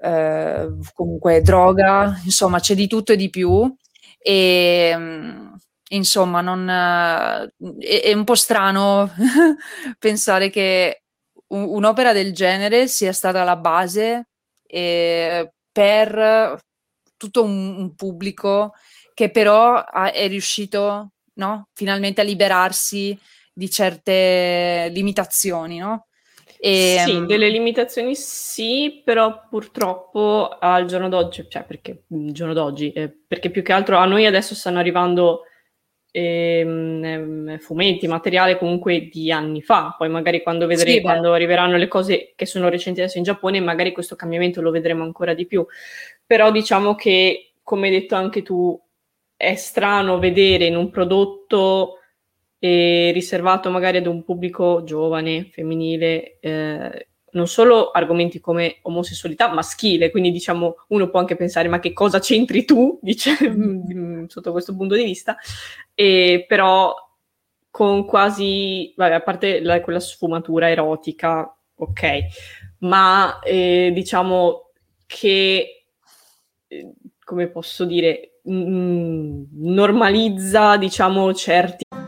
Speaker 2: uh, comunque droga, insomma c'è di tutto e di più e um, insomma non, uh, è, è, un po' strano *laughs* pensare che un, un'opera del genere sia stata la base e per tutto un, un pubblico che però ha, è riuscito no? finalmente a liberarsi di certe limitazioni, no?
Speaker 3: E, sì, um, delle limitazioni sì, però purtroppo al giorno d'oggi, cioè perché giorno d'oggi, eh, perché più che altro a noi adesso stanno arrivando ehm, fumetti, materiale comunque di anni fa. Poi magari quando, vedremo, sì, quando arriveranno le cose che sono recenti adesso in Giappone, magari questo cambiamento lo vedremo ancora di più. Però diciamo che, come hai detto anche tu, è strano vedere in un prodotto eh, riservato magari ad un pubblico giovane, femminile, eh, non solo argomenti come omosessualità maschile, quindi diciamo uno può anche pensare ma che cosa c'entri tu, *laughs* dice, mm, sotto questo punto di vista, e però con quasi, vabbè, a parte la, quella sfumatura erotica, ok, ma eh, diciamo che, eh, come posso dire, mm, normalizza, diciamo, certi...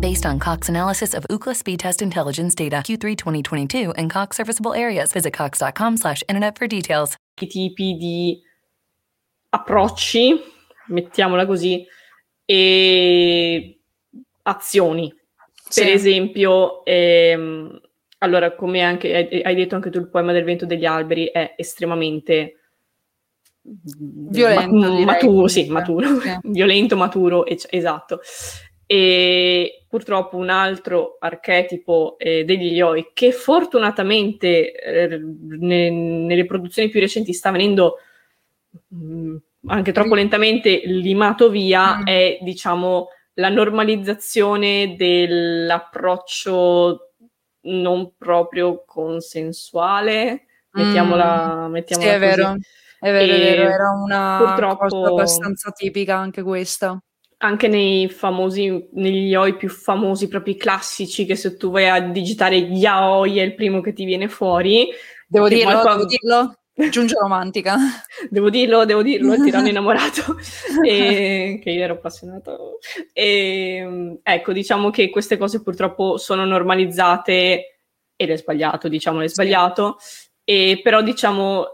Speaker 4: Based on Cox analysis of Ookla speed test intelligence data Q3 2022 and Cox serviceable areas, visit cox.com/internet for details.
Speaker 3: I tipi di approcci, mettiamola così, e azioni. Per
Speaker 2: Sì.
Speaker 3: esempio, ehm, allora, come anche hai, detto anche tu, il poema del vento degli alberi è estremamente
Speaker 2: Violento,
Speaker 3: ma-
Speaker 2: direi,
Speaker 3: maturo, sì, maturo,
Speaker 2: Sì. *laughs*
Speaker 3: violento, maturo, esatto. E purtroppo un altro archetipo eh, degli yoi che fortunatamente eh, ne- nelle produzioni più recenti sta venendo mh, anche troppo lentamente limato via
Speaker 2: Mm.
Speaker 3: è diciamo la normalizzazione dell'approccio non proprio consensuale, mettiamola, mettiamola
Speaker 2: Mm. Sì, è vero, è vero, è vero, era una
Speaker 3: purtroppo-
Speaker 2: cosa abbastanza tipica anche questa.
Speaker 3: Anche nei famosi, negli yaoi più famosi, proprio classici, che se tu vai a digitare yaoi è il primo che ti viene fuori.
Speaker 2: Devo dirlo,
Speaker 3: qualcosa-
Speaker 2: devo dirlo, giunge romantica. *laughs*
Speaker 3: Devo dirlo, devo dirlo, il tiranno *laughs* innamorato, *laughs* e, che io ero appassionato. E, ecco, diciamo che queste cose purtroppo sono normalizzate ed è sbagliato, diciamo, è
Speaker 2: Sì.
Speaker 3: sbagliato. E, però diciamo,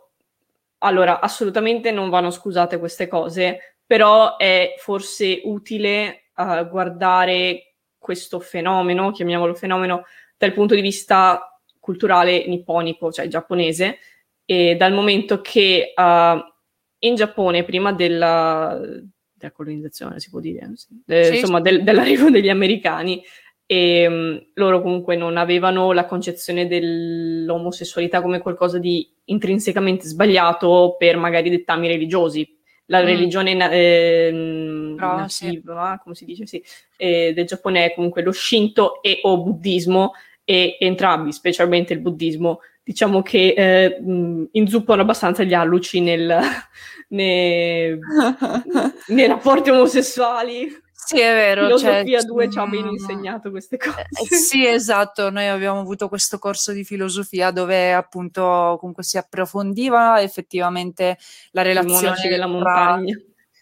Speaker 3: allora, assolutamente non vanno scusate queste cose, però è forse utile eh, guardare questo fenomeno, chiamiamolo fenomeno, dal punto di vista culturale nipponico, cioè giapponese, e dal momento che eh, in Giappone, prima della, della colonizzazione, si può dire, sì, de-
Speaker 2: Sì,
Speaker 3: insomma, del- dell'arrivo degli americani, e, loro comunque non avevano la concezione dell'omosessualità come qualcosa di intrinsecamente sbagliato per magari dettami religiosi. La
Speaker 2: Mm.
Speaker 3: religione na- ehm,
Speaker 2: Brava, sì.
Speaker 3: nativa, come si dice, sì, eh, del Giappone è comunque lo Shinto e o buddismo, e entrambi, specialmente il buddismo, diciamo che eh, mh, inzuppano abbastanza gli alluci nel, *laughs* nei, *laughs* nei rapporti omosessuali.
Speaker 2: Sì, è vero. cioè,
Speaker 3: Filosofia 2 ci ha
Speaker 2: mm,
Speaker 3: ben insegnato queste cose.
Speaker 2: Eh, Sì, esatto, noi abbiamo avuto questo corso di filosofia dove appunto comunque si approfondiva effettivamente la relazione
Speaker 3: della
Speaker 2: tra,
Speaker 3: montagna.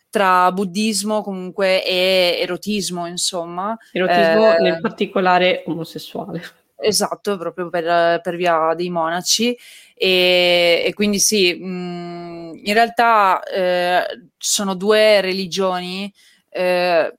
Speaker 2: tra buddismo comunque e erotismo, insomma.
Speaker 3: Erotismo
Speaker 2: Eh,
Speaker 3: nel particolare omosessuale.
Speaker 2: Esatto, proprio per, per via dei monaci. E, e quindi sì, mh, in realtà eh, sono due religioni, eh,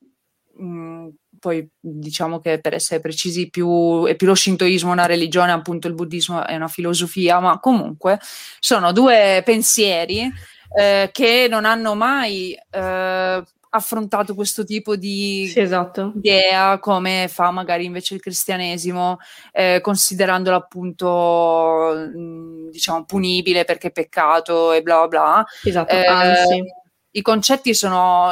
Speaker 2: mh, poi diciamo che per essere precisi più, è più lo shintoismo una religione, appunto il buddismo è una filosofia, ma comunque sono due pensieri eh, che non hanno mai eh, affrontato questo tipo di
Speaker 3: Sì, esatto.
Speaker 2: idea come fa magari invece il cristianesimo, eh, considerandolo appunto mh, diciamo punibile perché è peccato e bla bla bla.
Speaker 3: Esatto,
Speaker 2: Eh,
Speaker 3: anzi.
Speaker 2: I concetti sono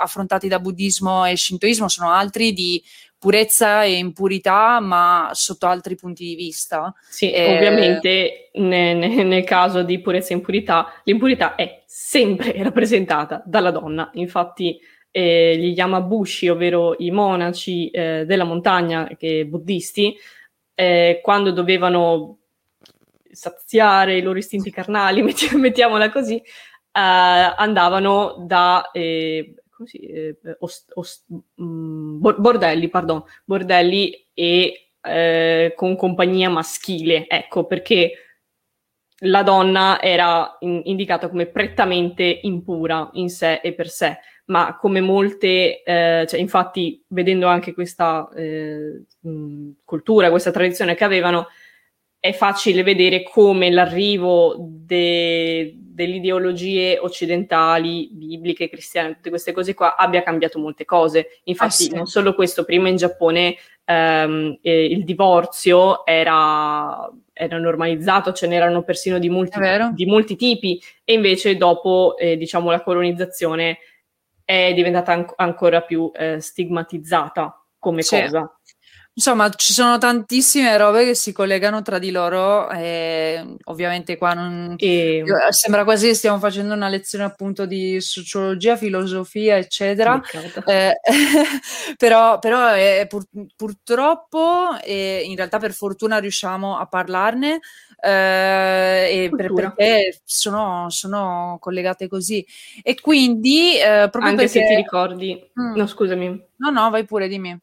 Speaker 2: affrontati da buddismo e shintoismo sono altri di purezza e impurità, ma sotto altri punti di vista.
Speaker 3: Sì,
Speaker 2: eh,
Speaker 3: ovviamente ne- ne- nel caso di purezza e impurità, l'impurità è sempre *laughs* rappresentata dalla donna. Infatti, eh, gli Yamabushi, ovvero i monaci eh, della montagna che buddisti, eh, quando dovevano saziare i loro istinti carnali, metti- *laughs* mettiamola così, andavano da eh, si- eh, ost- ost- mm, bor- bordelli, pardon, bordelli e eh, con compagnia maschile, ecco perché la donna era in- indicata come prettamente impura in sé e per sé, ma come molte, eh, cioè infatti vedendo anche questa eh, mh, cultura, questa tradizione che avevano, è facile vedere come l'arrivo de- delle ideologie occidentali, bibliche, cristiane, tutte queste cose qua, abbia cambiato molte cose. Infatti,
Speaker 2: sì.
Speaker 3: non solo questo, prima in Giappone ehm, eh, il divorzio era, era normalizzato, ce n'erano persino di molti, di molti tipi, e invece dopo, eh, diciamo, la colonizzazione è diventata an- ancora più eh, stigmatizzata come
Speaker 2: Sì.
Speaker 3: cosa.
Speaker 2: Insomma, ci sono tantissime robe che si collegano tra di loro e ovviamente qua non...
Speaker 3: E...
Speaker 2: sembra quasi che stiamo facendo una lezione appunto di sociologia, filosofia, eccetera. Eh, *laughs* però, però è, pur, purtroppo, e in realtà per fortuna riusciamo a parlarne eh, per, perché sono, sono, collegate così. E quindi... Eh, proprio
Speaker 3: Anche
Speaker 2: perché...
Speaker 3: se ti ricordi... Mm. No, scusami.
Speaker 2: No, no, vai pure, dimmi.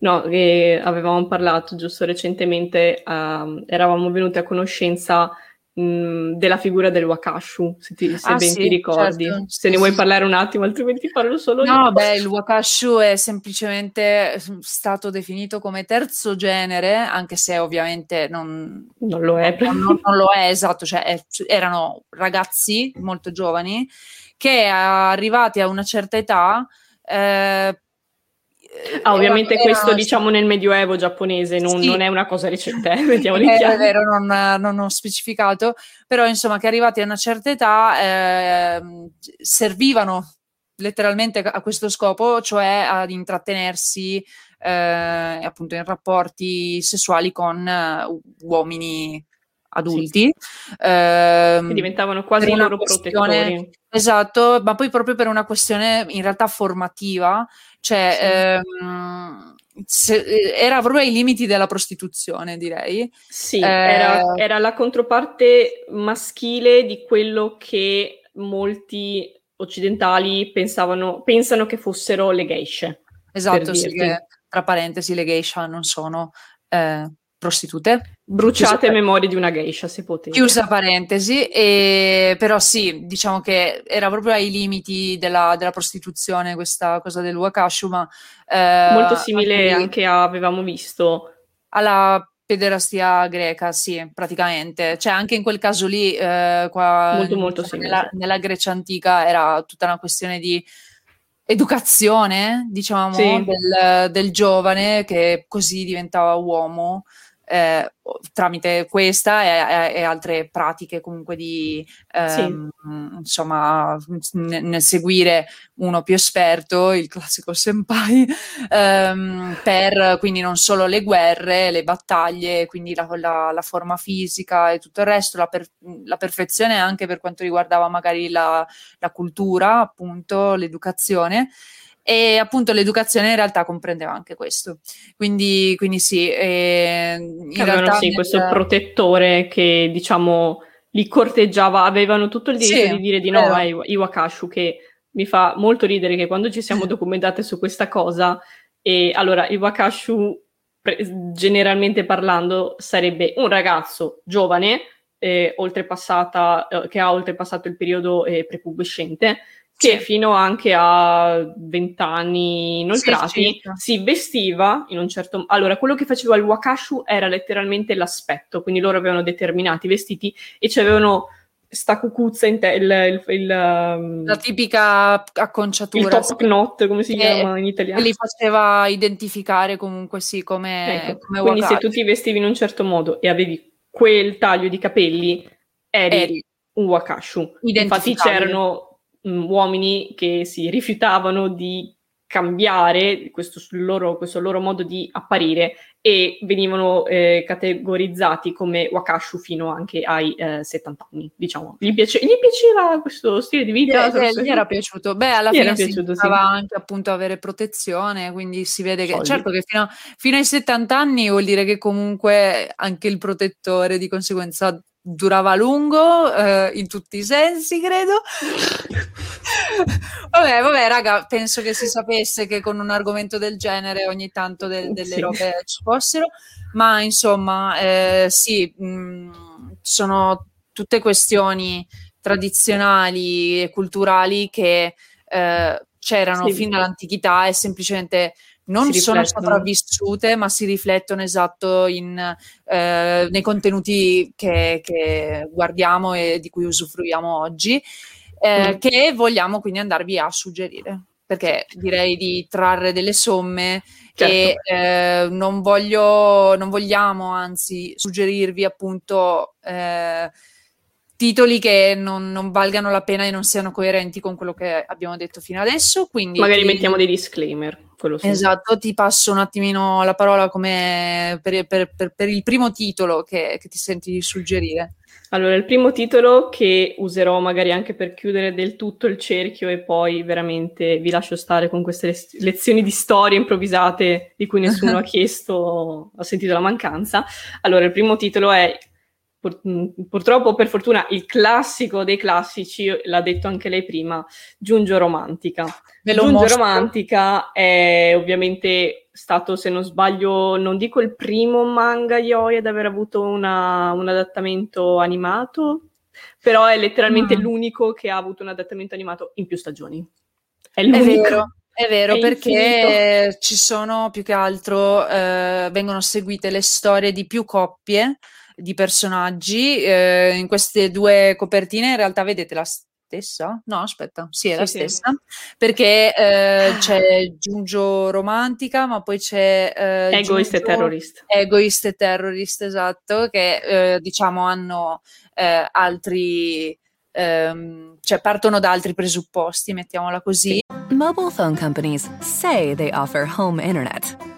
Speaker 3: No, che avevamo parlato giusto recentemente, uh, eravamo venuti a conoscenza mh, della figura del Wakashu, se, ti, se
Speaker 2: ah,
Speaker 3: ben
Speaker 2: sì,
Speaker 3: ti ricordi.
Speaker 2: Certo.
Speaker 3: Se ne vuoi parlare un attimo, altrimenti parlo solo
Speaker 2: no, io.
Speaker 3: No,
Speaker 2: beh, il Wakashu è semplicemente stato definito come terzo genere, anche se ovviamente non,
Speaker 3: non lo è.
Speaker 2: Non, non, lo è, esatto, cioè è, erano ragazzi molto giovani che arrivati a una certa età eh,
Speaker 3: Ah, ovviamente era, questo diciamo nel medioevo giapponese non, sì. non è una cosa recente, eh? *laughs* mettiamoli
Speaker 2: è, è vero, non, non, ho specificato, però insomma che arrivati a una certa età eh, servivano letteralmente a questo scopo, cioè ad intrattenersi eh, appunto in rapporti sessuali con uh, uomini adulti. Sì.
Speaker 3: Eh, che diventavano quasi loro protettori.
Speaker 2: Esatto, ma poi proprio per una questione in realtà formativa, cioè sì. ehm, se, era proprio ai limiti della prostituzione, direi.
Speaker 3: Sì, eh, era, era, la controparte maschile di quello che molti occidentali pensavano, pensano che fossero le geishe.
Speaker 2: Esatto, sì, che, tra parentesi le geisha non sono eh, prostitute.
Speaker 3: Bruciate memorie di una geisha, se potete.
Speaker 2: Chiusa parentesi, e, però sì, diciamo che era proprio ai limiti della, della prostituzione questa cosa del wakashu, ma...
Speaker 3: Eh, Molto simile anche, anche a, avevamo visto...
Speaker 2: Alla pederastia greca, sì, praticamente. Cioè anche in quel caso lì, eh, qua,
Speaker 3: molto molto simile.
Speaker 2: Nella, nella Grecia antica era tutta una questione di educazione, diciamo, sì. del, del, giovane che così diventava uomo eh, tramite questa e, e, altre pratiche comunque di ehm, sì. insomma n- nel seguire uno più esperto, il classico senpai, *laughs* ehm, per quindi non solo le guerre, le battaglie, quindi la, la, la forma fisica e tutto il resto, la, per- la, perfezione anche per quanto riguardava magari la, la cultura, appunto, l'educazione e appunto l'educazione in realtà comprendeva anche questo. Quindi, quindi sì, eh, in
Speaker 3: Avevano
Speaker 2: realtà
Speaker 3: sì, nel... questo protettore che diciamo li corteggiava, avevano tutto il diritto sì, di dire di no a Iwakashu che mi fa molto ridere che quando ci siamo *laughs* documentate su questa cosa e allora Iwakashu generalmente parlando sarebbe un ragazzo giovane eh, oltrepassata, eh, che ha oltrepassato il periodo eh, prepubescente che fino anche a 20 anni inoltrati sì, si vestiva in un certo modo. Allora, quello che faceva il wakashu era letteralmente l'aspetto, quindi loro avevano determinati vestiti e c'avevano sta cucuzza in te, il, il, il,
Speaker 2: um, la tipica acconciatura
Speaker 3: il top knot come si chiama in italiano.
Speaker 2: li faceva identificare comunque sì come,
Speaker 3: ecco, come quindi wakashu. se tu ti vestivi in un certo modo e avevi quel taglio di capelli eri, eri un wakashu. Infatti c'erano mh, uomini che si rifiutavano di cambiare questo loro, questo loro modo di apparire e venivano eh, categorizzati come wakashu fino anche ai eh, 70 anni, diciamo. Gli, piace- gli, piaceva questo stile di vita?
Speaker 2: Eh, gli era piaciuto. Beh, alla fine si piaciuto, sì. anche appunto avere protezione, quindi si vede che, Soldi. certo che fino, fino ai 70 anni vuol dire che comunque anche il protettore di conseguenza durava a lungo eh, in tutti i sensi, credo. *laughs* vabbè, vabbè, raga, penso che si sapesse che con un argomento del genere ogni tanto de- delle sì. robe ci fossero, ma insomma, eh, sì, mh, mm, sono tutte questioni tradizionali e culturali che eh, c'erano sì. fin dall'antichità e semplicemente non sono sopravvissute, ma si riflettono esatto in, eh, nei contenuti che, che, guardiamo e di cui usufruiamo oggi, eh, mm. che vogliamo quindi andarvi a suggerire. Perché direi di trarre delle somme certo. e eh, non, voglio, non vogliamo anzi suggerirvi appunto eh, titoli che non, non, valgano la pena e non siano coerenti con quello che abbiamo detto fino adesso. Quindi
Speaker 3: Magari ti... mettiamo dei disclaimer.
Speaker 2: Sì. Esatto, ti passo un attimino la parola come per, per, per, per il primo titolo che, che ti senti di suggerire.
Speaker 3: Allora, il primo titolo che userò magari anche per chiudere del tutto il cerchio e poi veramente vi lascio stare con queste le- lezioni di storia improvvisate di cui nessuno ha *laughs* chiesto, ha sentito la mancanza. Allora, il primo titolo è pur- purtroppo per fortuna il classico dei classici, l'ha detto anche lei prima, Giungio Romantica. Giungio Romantica è ovviamente stato, se non sbaglio, non dico il primo manga yoi ad aver avuto una, un adattamento animato, però è letteralmente mm. l'unico che ha avuto un adattamento animato in più stagioni.
Speaker 2: È l'unico. È vero. È vero, è perché infinito. ci sono più che altro, eh, vengono seguite le storie di più coppie di personaggi. Eh, in queste due copertine in realtà vedete la stessa? No, aspetta, sì, è sì, la stessa. Sì. Perché eh, c'è Giungio Romantica, ma poi c'è...
Speaker 3: Eh, Egoist e Terrorist.
Speaker 2: Egoist e Terrorist, esatto, che eh, diciamo hanno eh, altri... Um, cioè partono da altri presupposti, mettiamola così.
Speaker 4: Mobile phone companies say they offer home internet.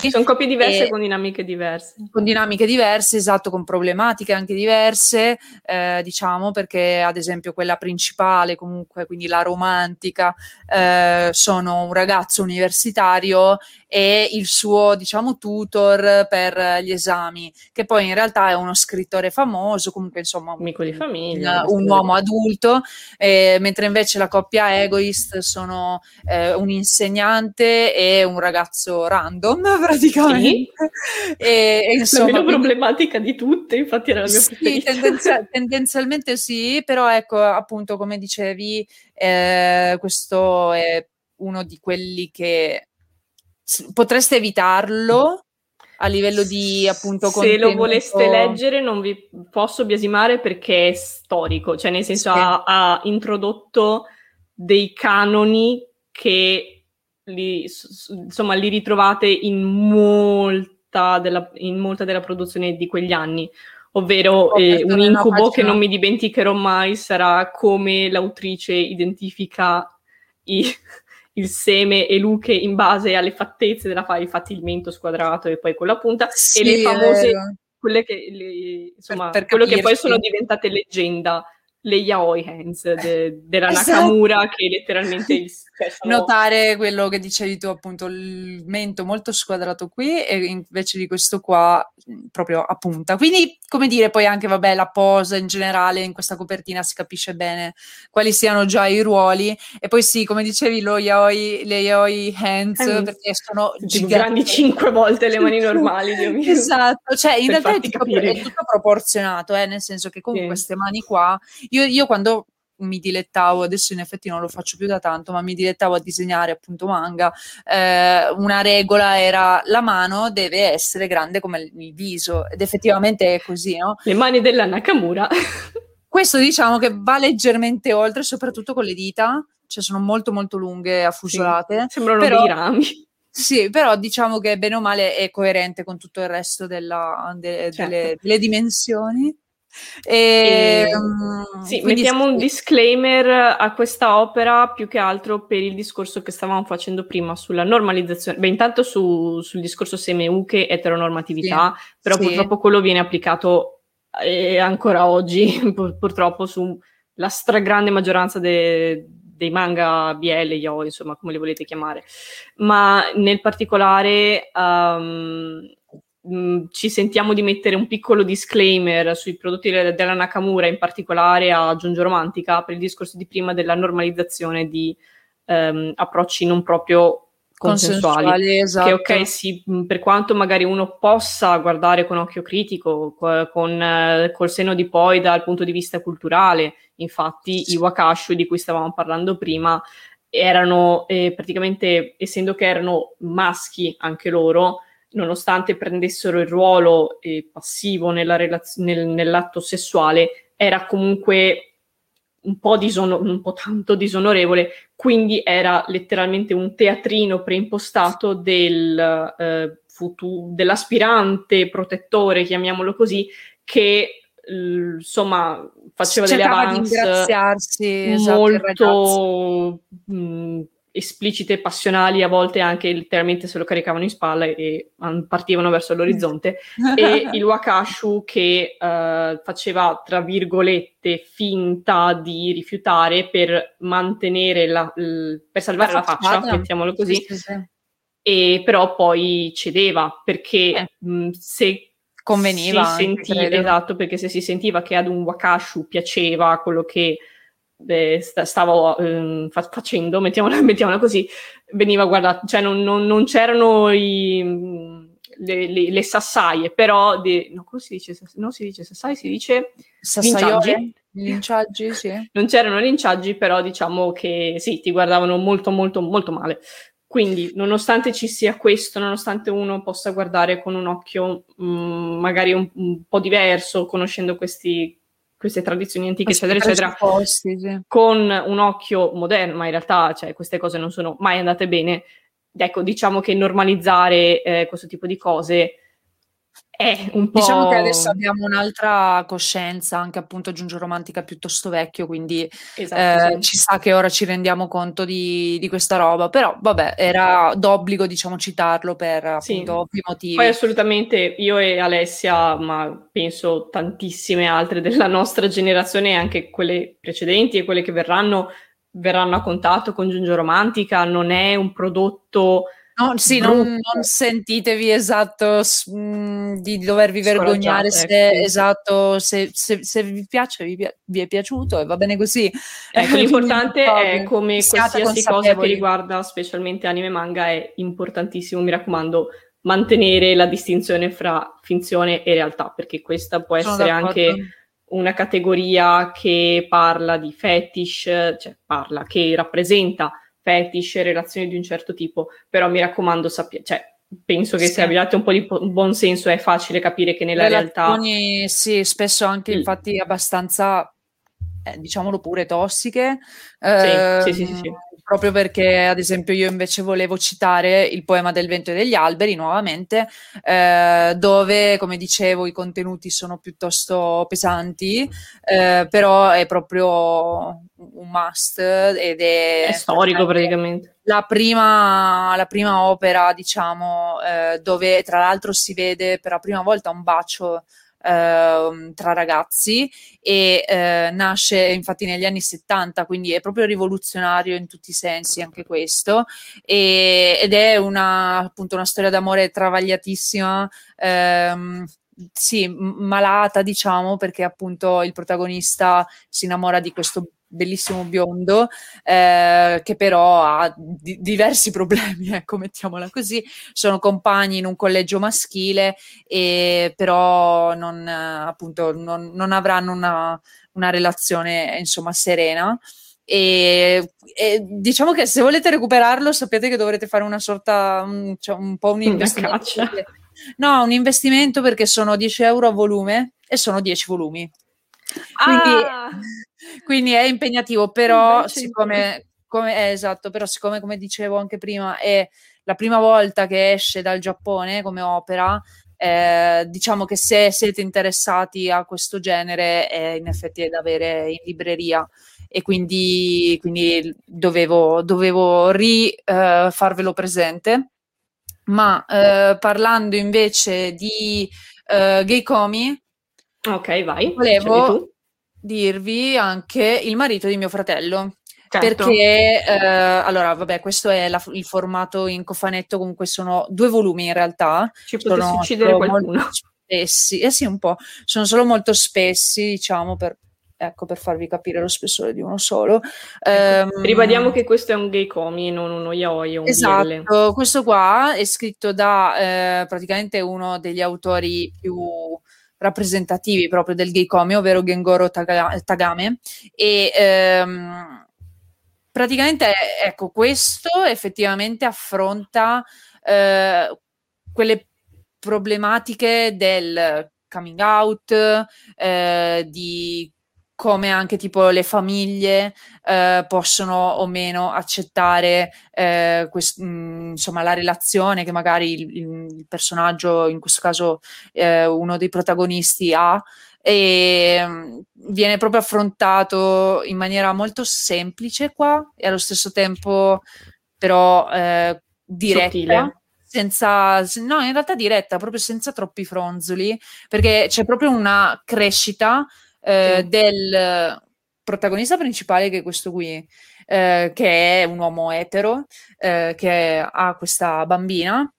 Speaker 3: Sono coppie diverse e, con dinamiche diverse.
Speaker 2: Con dinamiche diverse, esatto, con problematiche anche diverse, eh, diciamo, perché ad esempio quella principale, comunque, quindi la romantica, eh, sono un ragazzo universitario e il suo, diciamo, tutor per gli esami, che poi in realtà è uno scrittore famoso, comunque insomma,
Speaker 3: amico di famiglia,
Speaker 2: un, un uomo adulto, eh, mentre invece la coppia Egoist sono eh, un insegnante e un ragazzo random *laughs* praticamente.
Speaker 3: Sì. E, e, insomma, la meno problematica di tutte, infatti era la mia sì,
Speaker 2: tendenza- *laughs* tendenzialmente sì, però ecco, appunto, come dicevi, eh, questo è uno di quelli che potreste evitarlo a livello di appunto
Speaker 3: se lo voleste leggere non vi posso biasimare perché è storico cioè nel senso sì. ha, ha introdotto dei canoni che li, insomma, li ritrovate in molta, della, in molta della produzione di quegli anni. Ovvero eh, un incubo che non mi dimenticherò mai sarà come l'autrice identifica i, *laughs* il seme e Luche in base alle fattezze della fai, infatti il mento squadrato e poi con la punta sì, e le famose quelle che le, insomma per, per quello che poi sono diventate leggenda le yaoi hands de, della esatto. Nakamura che letteralmente il,
Speaker 2: cioè, sono... notare quello che dicevi tu appunto il mento molto squadrato qui e invece di questo qua proprio a punta quindi come dire poi anche vabbè la posa in generale in questa copertina si capisce bene quali siano già i ruoli e poi sì come dicevi lo yaoi le yaoi hands eh, perché sono
Speaker 3: grandi cinque volte le mani normali Dio mio.
Speaker 2: esatto cioè in realtà è tutto, è tutto, proporzionato eh, nel senso che con sì. queste mani qua io, io quando mi dilettavo, adesso in effetti non lo faccio più da tanto, ma mi dilettavo a disegnare appunto manga, eh, una regola era la mano deve essere grande come il viso ed effettivamente è così, no?
Speaker 3: Le mani della Nakamura. *laughs*
Speaker 2: Questo diciamo che va leggermente oltre, soprattutto con le dita, cioè sono molto molto lunghe, affusolate.
Speaker 3: Sì, sembrano però, dei rami.
Speaker 2: Sì, però diciamo che bene o male è coerente con tutto il resto della, de, certo. delle, delle dimensioni.
Speaker 3: E, e, um, sì, mettiamo sì. un disclaimer a questa opera più che altro per il discorso che stavamo facendo prima sulla normalizzazione. Beh, intanto su, sul discorso semeuche, eteronormatività, sì, però sì. purtroppo quello viene applicato eh, ancora oggi, *laughs* pur, purtroppo, sulla stragrande maggioranza de, dei manga BL, yo, insomma, come li volete chiamare. Ma nel particolare... Um, mh, ci sentiamo di mettere un piccolo disclaimer sui prodotti della Nakamura, in particolare a Giungio Romantica, per il discorso di prima della normalizzazione di ehm, approcci non proprio consensuali, consensuali esatto. che ok sì, per quanto magari uno possa guardare con occhio critico, con, eh, col seno di poi dal punto di vista culturale, infatti i wakashu di cui stavamo parlando prima erano eh, praticamente, essendo che erano maschi anche loro, nonostante prendessero il ruolo eh, passivo relaz- nel, nell'atto sessuale, era comunque un po, disono- un po' tanto disonorevole, quindi era letteralmente un teatrino preimpostato del, eh, futu- dell'aspirante protettore, chiamiamolo così, che insomma faceva delle avance
Speaker 2: esatto,
Speaker 3: molto mh, esplicite passionali, a volte anche letteralmente se lo caricavano in spalla e, partivano verso l'orizzonte, e *laughs* il Wakashu che uh, faceva, tra virgolette, finta di rifiutare per mantenere la, l- per salvare la, la faccia, mettiamolo così, sì, sì, e però poi cedeva perché eh. mh, se
Speaker 2: conveniva.
Speaker 3: Si sentiva, esatto, perché se si sentiva che ad un Wakashu piaceva quello che eh, stavo eh, fa- facendo, mettiamola, *laughs* mettiamola, così, veniva guardato, cioè non, non, non c'erano i, le, le, le, sassaie, però, di, no, come si dice? Non si dice sassaie, si dice linciaggi.
Speaker 2: Linciaggi, sì. *laughs*
Speaker 3: Non c'erano linciaggi, però diciamo che sì, ti guardavano molto, molto, molto male. Quindi, nonostante ci sia questo, nonostante uno possa guardare con un occhio mh, mm, magari un, un, po' diverso, conoscendo questi, queste tradizioni antiche, eccetera, eccetera,
Speaker 2: posti, sì.
Speaker 3: con un occhio moderno, ma in realtà cioè, queste cose non sono mai andate bene. Ecco, diciamo che normalizzare eh, questo tipo di cose è un po'...
Speaker 2: Diciamo che adesso abbiamo un'altra coscienza, anche appunto Giungio Romantica piuttosto vecchio, quindi esatto, eh, sì. ci sa che ora ci rendiamo conto di, di, questa roba, però vabbè, era d'obbligo diciamo citarlo per appunto sì. ovvi motivi.
Speaker 3: Poi assolutamente io e Alessia, ma penso tantissime altre della nostra generazione, anche quelle precedenti e quelle che verranno, verranno a contatto con Giungio Romantica, non è un prodotto
Speaker 2: No, sì, non, non, sentitevi esatto mh, mm, di dovervi vergognare se, ecco. esatto, se, se, se, vi piace, vi, vi, è piaciuto e va bene così.
Speaker 3: Ecco, *laughs* l'importante è come qualsiasi cosa che riguarda specialmente anime e manga è importantissimo, mi raccomando, mantenere la distinzione fra finzione e realtà, perché questa può Sono essere d'accordo. anche una categoria che parla di fetish, cioè parla, che rappresenta fetish, relazioni di un certo tipo, però mi raccomando, sappi- cioè, penso che sì. se abbiate un po' di po- buon senso è facile capire che nella
Speaker 2: relazioni,
Speaker 3: realtà...
Speaker 2: Sì, spesso anche il... infatti abbastanza, eh, diciamolo pure, tossiche. Eh,
Speaker 3: sì, sì, sì, sì,
Speaker 2: Proprio perché, ad esempio, io invece volevo citare il poema del vento e degli alberi nuovamente, eh, dove, come dicevo, i contenuti sono piuttosto pesanti, eh, però è proprio un must ed è,
Speaker 3: è storico praticamente.
Speaker 2: La prima, la prima opera, diciamo, eh, dove tra l'altro si vede per la prima volta un bacio eh, tra ragazzi e eh, nasce infatti negli anni 70, quindi è proprio rivoluzionario in tutti i sensi anche questo e, ed è una, appunto una storia d'amore travagliatissima. Ehm, sì, malata, diciamo, perché appunto il protagonista si innamora di questo bellissimo biondo eh, che però ha di- diversi *laughs* problemi, ecco, mettiamola così. Sono compagni in un collegio maschile e però non, appunto, non, non avranno una, una relazione insomma serena. E, e, diciamo che se volete recuperarlo sapete che dovrete fare una sorta un, cioè un po' un investimento no un investimento perché sono 10 euro a volume e sono 10 volumi quindi, ah! Quindi è impegnativo, però siccome, come, eh, esatto, però siccome come dicevo anche prima è la prima volta che esce dal Giappone come opera, eh, diciamo che se siete interessati a questo genere eh, in effetti è da avere in libreria e quindi, quindi dovevo, dovevo ri, uh, farvelo presente. Ma uh, parlando invece di uh, Gay Comi,
Speaker 3: Ok, vai.
Speaker 2: Volevo dirvi anche il marito di mio fratello. Certo. Perché eh, allora, vabbè, questo è la, il formato in cofanetto. Comunque sono due volumi in realtà.
Speaker 3: Ci potessi uccidere qualcuno.
Speaker 2: Spessi, eh sì, un po'. Sono solo molto spessi, diciamo, per, ecco, per farvi capire lo spessore di uno solo.
Speaker 3: Ecco, um, ribadiamo che questo è un gay comi, non uno yaoi. Un
Speaker 2: esatto, BL. questo qua è scritto da eh, praticamente uno degli autori più rappresentativi proprio del gay ovvero Gengoro Taga- Tagame, e ehm, praticamente, ecco, questo effettivamente affronta eh, quelle problematiche del coming out, eh, di come anche tipo le famiglie eh, possono o meno accettare eh, quest- mh, mm, insomma la relazione che magari il, il, personaggio, in questo caso eh, uno dei protagonisti ha e mm, viene proprio affrontato in maniera molto semplice qua e allo stesso tempo però eh, diretta. Sottile senza, no, in realtà diretta, proprio senza troppi fronzoli, perché c'è proprio una crescita eh, sì. del protagonista principale, che è questo qui, eh, che è un uomo etero, eh, che ha questa bambina,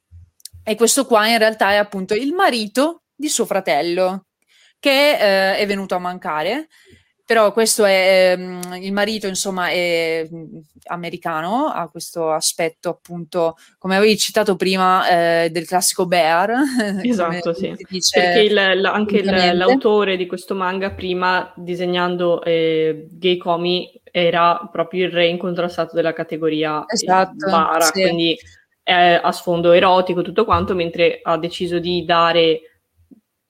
Speaker 2: e questo qua in realtà è appunto il marito di suo fratello, che eh, è venuto a mancare però questo è ehm, il marito, insomma, è americano, ha questo aspetto appunto, come avevi citato prima, eh, del classico bear. *laughs*
Speaker 3: Esatto, sì. Perché il, l- anche il, l'autore di questo manga prima disegnando eh, Gay Comi era proprio il re incontrastato della categoria eh, esatto, bara, sì. quindi è a sfondo erotico tutto quanto, mentre ha deciso di dare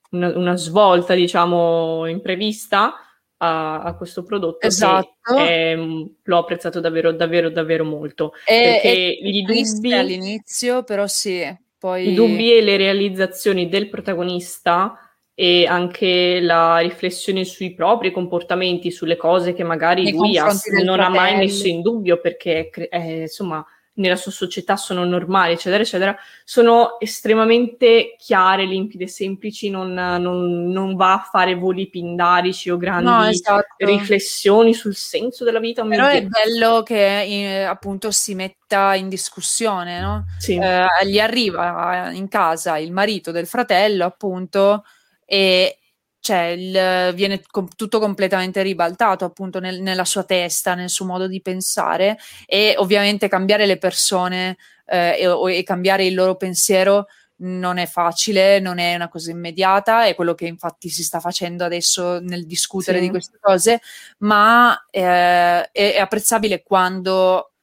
Speaker 3: una, una svolta, diciamo, imprevista a, a questo prodotto esatto. È, mm, l'ho apprezzato davvero, davvero, davvero molto.
Speaker 2: E, perché gli dubbi all'inizio, però sì, poi...
Speaker 3: I dubbi e le realizzazioni del protagonista e anche la riflessione sui propri comportamenti, sulle cose che magari Nei lui ha, non ha mai messo in dubbio perché è, insomma nella sua società sono normali, eccetera, eccetera, sono estremamente chiare, limpide, semplici, non, non, non va a fare voli pindarici o grandi no, esatto. riflessioni sul senso della vita.
Speaker 2: Però è bello che eh, appunto si metta in discussione, no? Sì. Eh, gli arriva in casa il marito del fratello, appunto, e, cioè il, viene com- tutto completamente ribaltato appunto nel, nella sua testa, nel suo modo di pensare e ovviamente cambiare le persone eh, e, e, cambiare il loro pensiero non è facile, non è una cosa immediata, è quello che infatti si sta facendo adesso nel discutere sì. di queste cose, ma eh, è, è apprezzabile quando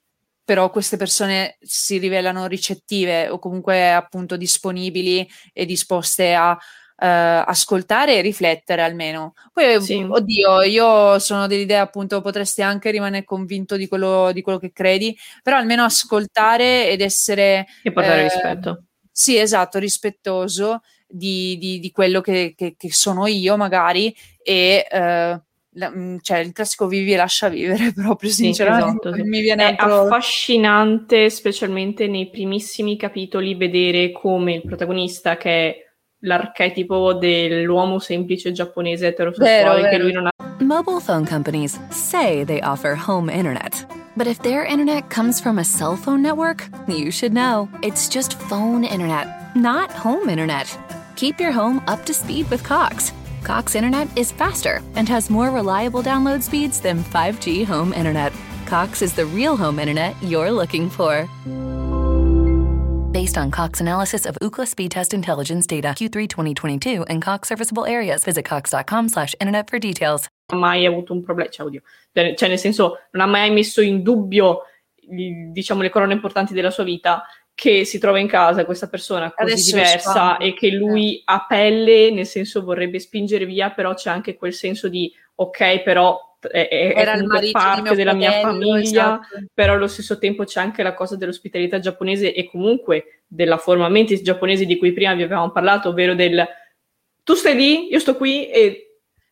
Speaker 2: però queste persone si rivelano ricettive o comunque appunto disponibili e disposte a eh, ascoltare e riflettere almeno. Poi, sì. oddio, io sono dell'idea appunto potresti anche rimanere convinto di quello, di quello che credi, però almeno ascoltare ed essere...
Speaker 3: E portare eh, rispetto.
Speaker 2: Sì, esatto, rispettoso di, di, di quello che, che, che, sono io magari e... Eh, la, mm, cioè il classico vivi e lascia vivere *laughs* proprio sinceramente
Speaker 3: sì, esatto, mi viene è altro... affascinante specialmente nei primissimi capitoli vedere come il protagonista che è l'archetipo dell'uomo semplice giapponese eterosessuale vero, che lui non ha.
Speaker 4: Mobile phone companies say they offer home internet. But if their internet comes from a cell phone network, you should know. It's just phone internet, not home internet. Keep your home up to speed with Cox. Cox internet is faster and has more reliable download speeds than 5G home internet. Cox is the real home internet you're looking for based on Cox analysis of Ookla speed test intelligence data Q3 2022 and Cox serviceable areas. Visit cox.com slash internet for details.
Speaker 3: Mai avuto un problema, cioè, oddio, cioè nel senso non ha mai messo in dubbio diciamo le corone importanti della sua vita che si trova in casa questa persona così Adesso diversa e che lui ha pelle, nel senso vorrebbe spingere via, però c'è anche quel senso di ok, però è, è comunque parte della fratello, mia famiglia, esatto. però allo stesso tempo c'è anche la cosa dell'ospitalità giapponese e comunque della forma mentis giapponese di cui prima vi avevamo parlato, ovvero del tu stai lì, io sto qui e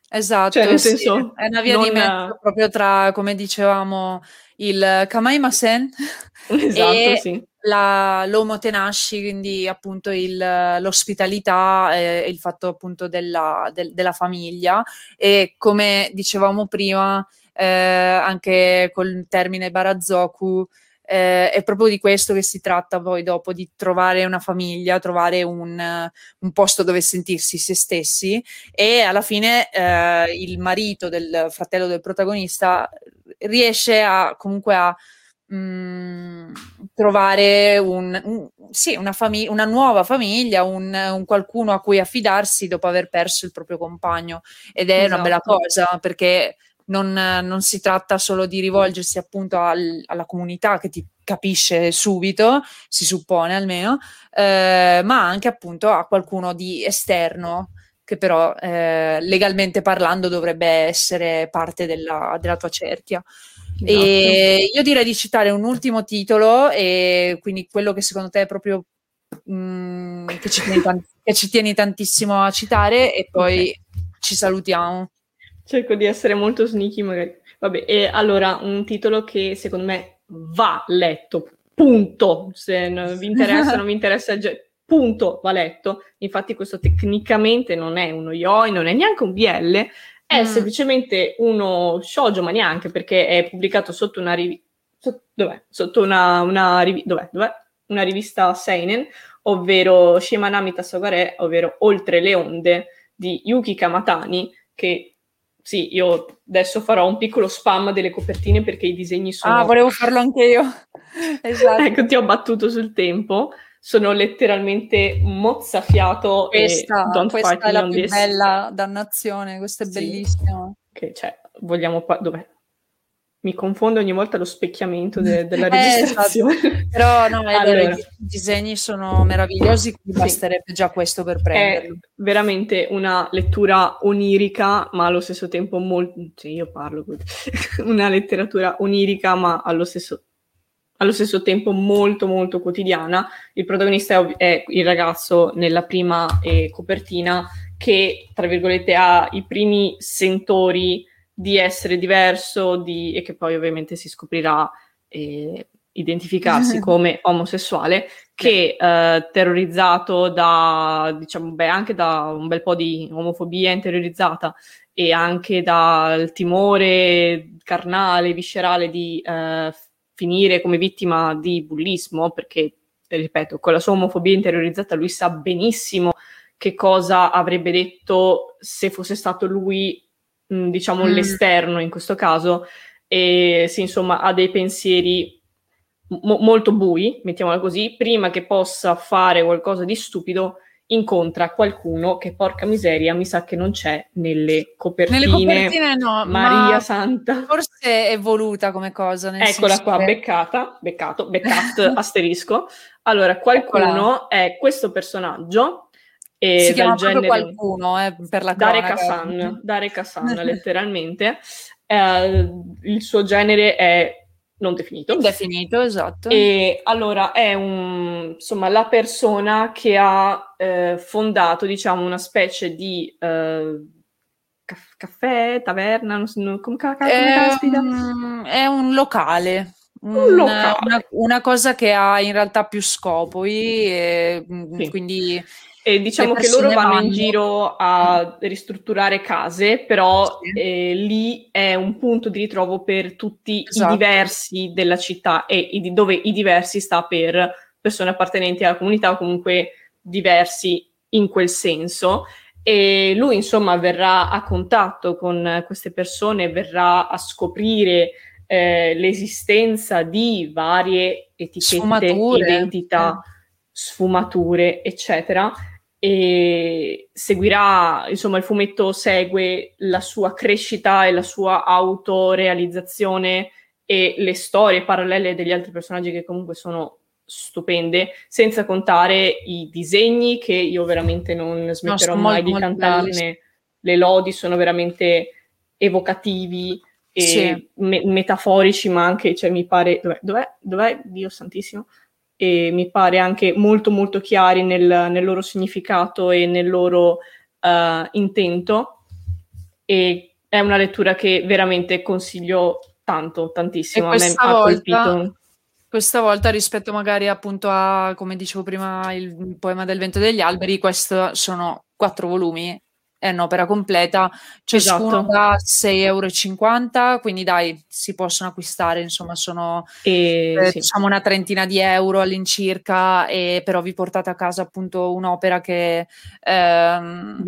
Speaker 2: Esatto, cioè, nel sì, senso, è una via non... di mezzo proprio tra, come dicevamo, il Kamaimasen *laughs* esatto, e sì. La, l'Omo Tenashi, quindi appunto il, l'ospitalità e il fatto appunto della, del, della famiglia. E come dicevamo prima eh, anche col termine Barazoku eh, è proprio di questo che si tratta poi dopo, di trovare una famiglia, trovare un, un posto dove sentirsi se stessi. E alla fine eh, il marito del fratello del protagonista riesce a comunque a mh, mm, trovare un, un, sì, una, famig- una, nuova famiglia, un, un, qualcuno a cui affidarsi dopo aver perso il proprio compagno ed è esatto. una bella esatto. cosa perché non, non, si tratta solo di rivolgersi appunto al, alla comunità che ti capisce subito, si suppone almeno, eh, ma anche appunto a qualcuno di esterno che però eh, legalmente parlando dovrebbe essere parte della, della tua cerchia. Esatto. E io direi di citare un ultimo titolo, e quindi quello che secondo te è proprio mh, mm, che, ci tieni, che, ci tieni tantissimo a citare, e poi okay. ci salutiamo.
Speaker 3: Cerco di essere molto sneaky, magari. Vabbè, e allora un titolo che secondo me va letto, punto. Se non vi interessa, non vi interessa, punto, va letto. Infatti, questo tecnicamente non è uno YOI, non è neanche un BL, è mm. semplicemente uno shoujo, ma neanche perché è pubblicato sotto una rivista. dov'è? Sotto una, una, rivi- dov'è? Dov'è? una rivista Seinen, ovvero Shimanami Tasogare, ovvero Oltre le onde di Yuki Kamatani, che sì, io adesso farò un piccolo spam delle copertine perché i disegni sono...
Speaker 2: Ah, volevo farlo anche io. *laughs*
Speaker 3: esatto. *laughs* ecco, ti ho battuto sul tempo. Sono letteralmente mozzafiato
Speaker 2: questa, e questa è la più this. bella dannazione, questo è sì. bellissimo.
Speaker 3: Che, cioè, vogliamo... Pa- dov'è? mi confondo ogni volta lo specchiamento de- della registrazione. *laughs*
Speaker 2: Eh, esatto. Però no, allora, i disegni sono meravigliosi, quindi sì. basterebbe già questo per prenderlo.
Speaker 3: È veramente una lettura onirica, ma allo stesso tempo molto... Sì, io parlo *laughs* una letteratura onirica, ma allo stesso allo stesso tempo molto molto quotidiana. Il protagonista è, è il ragazzo nella prima eh, copertina che, tra virgolette, ha i primi sentori di essere diverso di, e che poi ovviamente si scoprirà eh, identificarsi *laughs* come omosessuale, che eh, terrorizzato da, diciamo, beh, anche da un bel po' di omofobia interiorizzata e anche dal timore carnale, viscerale di eh, finire come vittima di bullismo, perché, ripeto, con la sua omofobia interiorizzata lui sa benissimo che cosa avrebbe detto se fosse stato lui Mm, diciamo, mm. l'esterno in questo caso, e sì, insomma, ha dei pensieri mo- molto bui, mettiamola così, prima che possa fare qualcosa di stupido, incontra qualcuno che, porca miseria, mi sa che non c'è nelle copertine. Nelle copertine no, Maria Santa.
Speaker 2: Forse è voluta come cosa.
Speaker 3: Eccola qua, che... beccata, beccato, beccat *laughs* asterisco. Allora, qualcuno Eccola. è questo personaggio
Speaker 2: e si chiama genere... qualcuno eh, per la
Speaker 3: Dare Kassan, Dare Kassan *laughs* letteralmente. Eh, il suo genere è non definito.
Speaker 2: Indefinito, esatto.
Speaker 3: E allora è un, insomma, la persona che ha eh, fondato, diciamo, una specie di eh, caffè, taverna, non so, come, come è,
Speaker 2: un, è un locale. Un, un locale. Una, una, cosa che ha in realtà più scopi, e, sì. quindi
Speaker 3: e diciamo che loro vanno in giro a ristrutturare case, però sì. eh, lì è un punto di ritrovo per tutti esatto. i diversi della città e i, dove i diversi sta per persone appartenenti alla comunità o comunque diversi in quel senso. E lui, insomma, verrà a contatto con queste persone, verrà a scoprire eh, l'esistenza di varie etichette, sfumature. identità, eh. sfumature, eccetera e seguirà, insomma, il fumetto segue la sua crescita e la sua autorealizzazione e le storie parallele degli altri personaggi che comunque sono stupende, senza contare i disegni che io veramente non smetterò no, mai molto, di cantarne. Belli. Le lodi sono veramente evocativi e sì. me- metaforici, ma anche, cioè, mi pare... Dov'è? Dov'è? Dov'è? Dio santissimo? E mi pare anche molto molto chiari nel, nel loro significato e nel loro uh, intento e è una lettura che veramente consiglio tanto, tantissimo.
Speaker 2: A me ha colpito. Questa volta rispetto magari appunto a, come dicevo prima, il poema del vento degli alberi, questo sono quattro volumi è un'opera completa, ciascuno esatto. da 6,50 euro, quindi dai, si possono acquistare, insomma sono e, eh, sì. diciamo una trentina di euro all'incirca, e però vi portate a casa appunto un'opera che ehm.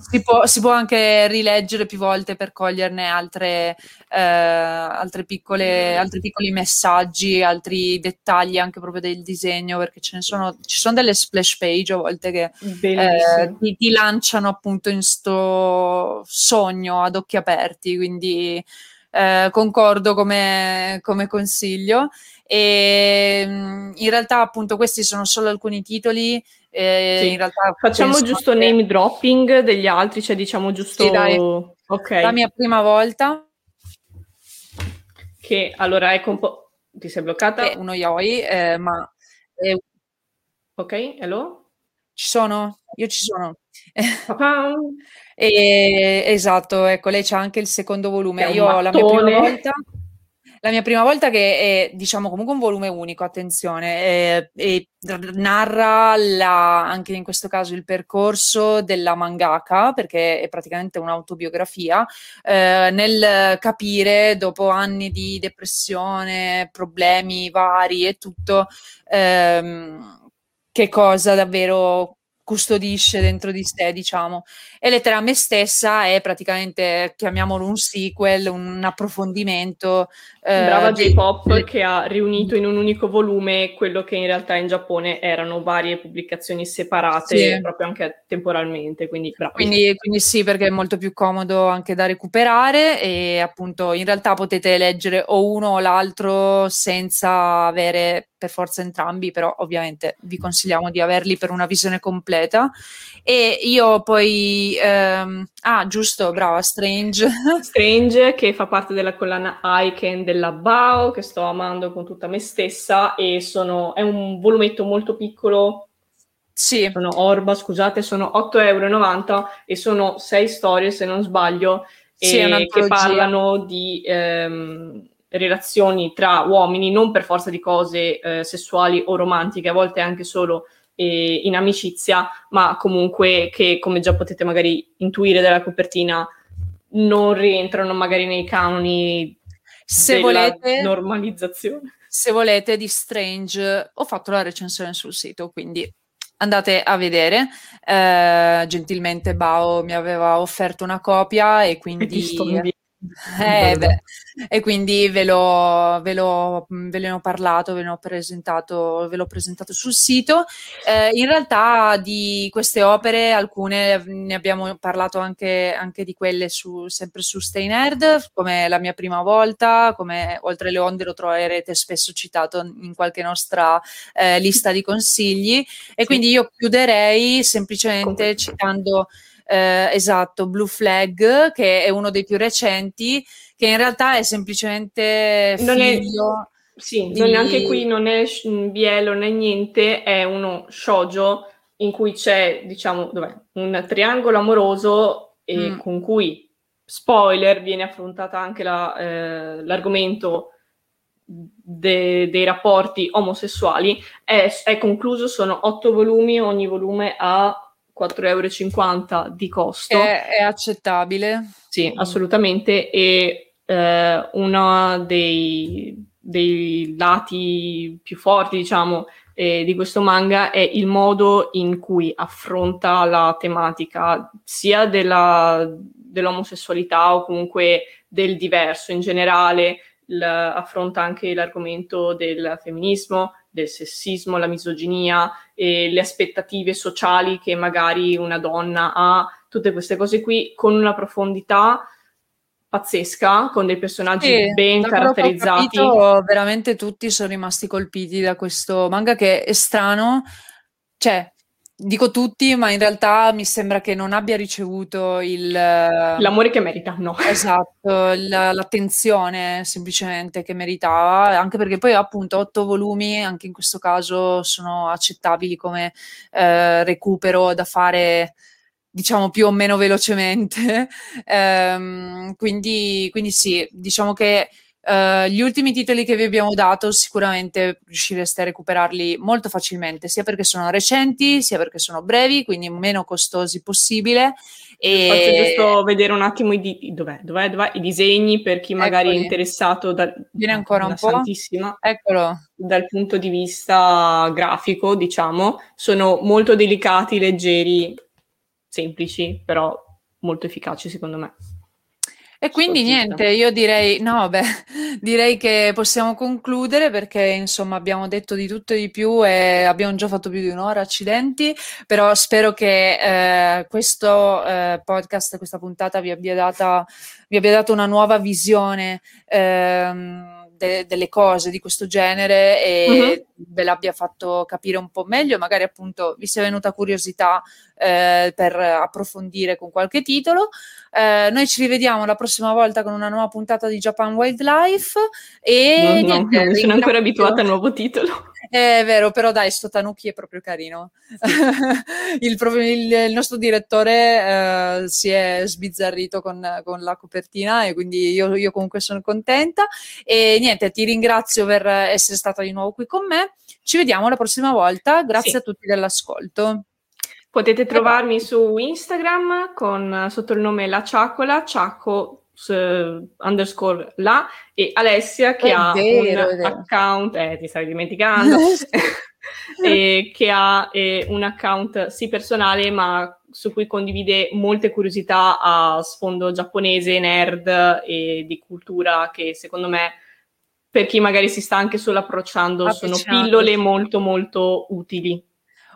Speaker 2: Si può, si può, anche rileggere più volte per coglierne altre, eh, altre piccole, altri piccoli messaggi, altri dettagli anche proprio del disegno, perché ce ne sono, ci sono delle splash page a volte che eh, ti, ti lanciano appunto in questo sogno ad occhi aperti, quindi eh, concordo come, come consiglio. E mm, in realtà, appunto, questi sono solo alcuni titoli. Eh,
Speaker 3: sì.
Speaker 2: in realtà
Speaker 3: Facciamo giusto che... name dropping degli altri, cioè diciamo giusto.
Speaker 2: Sì, dai. Okay. La mia prima volta.
Speaker 3: Che allora è compo- ti sei bloccata?
Speaker 2: È uno yoi, eh, ma. È...
Speaker 3: Ok, hello?
Speaker 2: Ci sono? Io ci sono. *laughs* e, esatto, ecco, lei c'ha anche il secondo volume. Io la mia prima volta la mia prima volta che è, diciamo, comunque un volume unico, attenzione, e, e narra la, anche in questo caso il percorso della mangaka, perché è praticamente un'autobiografia, eh, nel capire dopo anni di depressione, problemi vari e tutto, ehm, che cosa davvero custodisce dentro di sé, diciamo. E Lettera a me stessa è praticamente, chiamiamolo un sequel, un approfondimento.
Speaker 3: Eh, Brava J-Pop di... che ha riunito in un unico volume quello che in realtà in Giappone erano varie pubblicazioni separate, sì. proprio anche temporalmente, quindi
Speaker 2: quindi, quindi, sì, perché è molto più comodo anche da recuperare e appunto in realtà potete leggere o uno o l'altro senza avere per forza entrambi, però ovviamente vi consigliamo di averli per una visione completa. E io poi, ehm, ah giusto, brava, Strange. *laughs*
Speaker 3: Strange che fa parte della collana Icon della Bao, che sto amando con tutta me stessa e sono, è un volumetto molto piccolo.
Speaker 2: Sì.
Speaker 3: Sono Orba, scusate, sono 8,90 euro e sono sei storie, se non sbaglio, sì, che parlano di... Ehm, relazioni tra uomini, non per forza di cose eh, sessuali o romantiche, a volte anche solo eh, in amicizia, ma comunque che, come già potete magari intuire dalla copertina, non rientrano magari nei canoni se volete, normalizzazione.
Speaker 2: Se volete di Strange, ho fatto la recensione sul sito, quindi andate a vedere. Eh, gentilmente Bao mi aveva offerto una copia e quindi... Eh, beh, e quindi ve, lo, ve, lo, ve ne ho parlato, ve ne ho presentato, ve l'ho presentato sul sito. Eh, in realtà di queste opere, alcune ne abbiamo parlato anche, anche di quelle su, sempre su Stay Nerd, come la mia prima volta, come Oltre le onde lo troverete spesso citato in qualche nostra eh, lista di consigli. E quindi io chiuderei semplicemente citando eh, esatto, Blue Flag, che è uno dei più recenti, che in realtà è semplicemente non figlio...
Speaker 3: È, sì, di... non anche qui non è bielo né niente, è uno shoujo in cui c'è, diciamo, dov'è? un triangolo amoroso e mm. con cui, spoiler, viene affrontata anche la, eh, l'argomento de, dei rapporti omosessuali. È, è concluso, sono otto volumi, ogni volume ha 4,50 euro di costo.
Speaker 2: È, è accettabile.
Speaker 3: Sì, assolutamente. E eh, uno dei, dei, lati più forti, diciamo, eh, di questo manga è il modo in cui affronta la tematica sia della, dell'omosessualità o comunque del diverso in generale, l- affronta anche l'argomento del femminismo, del sessismo, la misoginia, e le aspettative sociali che magari una donna ha, tutte queste cose qui con una profondità pazzesca, con dei personaggi sì, ben caratterizzati.
Speaker 2: Capito, veramente tutti sono rimasti colpiti da questo manga che è strano, cioè dico tutti, ma in realtà mi sembra che non abbia ricevuto il...
Speaker 3: L'amore che merita, no.
Speaker 2: Esatto, la, l'attenzione semplicemente che meritava, anche perché poi appunto otto volumi, anche in questo caso, sono accettabili come eh, recupero da fare diciamo più o meno velocemente. *laughs* ehm, quindi, quindi sì, diciamo che Uh, gli ultimi titoli che vi abbiamo dato sicuramente riuscireste a recuperarli molto facilmente, sia perché sono recenti, sia perché sono brevi, quindi meno costosi possibile.
Speaker 3: E... Faccio giusto vedere un attimo i, di- dov'è, dov'è, dov'è, i disegni per chi magari Eccoli. è interessato da,
Speaker 2: Viene ancora un po'. Eccolo.
Speaker 3: Dal punto di vista grafico, diciamo, sono molto delicati, leggeri, semplici, però molto efficaci secondo me.
Speaker 2: E quindi niente, io direi, no, beh, *laughs* direi che possiamo concludere perché insomma abbiamo detto di tutto e di più e abbiamo già fatto più di un'ora, accidenti, però spero che eh, questo eh, podcast, questa puntata vi abbia, data, vi abbia dato una nuova visione. Ehm, de- delle cose di questo genere e uh-huh. ve l'abbia fatto capire un po' meglio, magari appunto vi sia venuta curiosità eh, per approfondire con qualche titolo. Eh, noi ci rivediamo la prossima volta con una nuova puntata di Japan Wildlife e
Speaker 3: no, no, non sono ancora abituata al nuovo titolo.
Speaker 2: È vero, però dai, sto Tanuki è proprio carino. *laughs* il, il, il, nostro direttore eh, si è sbizzarrito con, con, la copertina e quindi io, io, comunque sono contenta. E niente, ti ringrazio per essere stata di nuovo qui con me. Ci vediamo la prossima volta. Grazie sì. a tutti dell'ascolto.
Speaker 3: Potete trovarmi su Instagram con, sotto il nome La Ciacola, Ciaco uh, underscore la e Alessia che è ha vero, un account, eh, ti stai dimenticando, *laughs* e che ha eh, un account sì personale ma su cui condivide molte curiosità a sfondo giapponese, nerd e di cultura che secondo me per chi magari si sta anche solo approcciando sono pillole molto molto utili.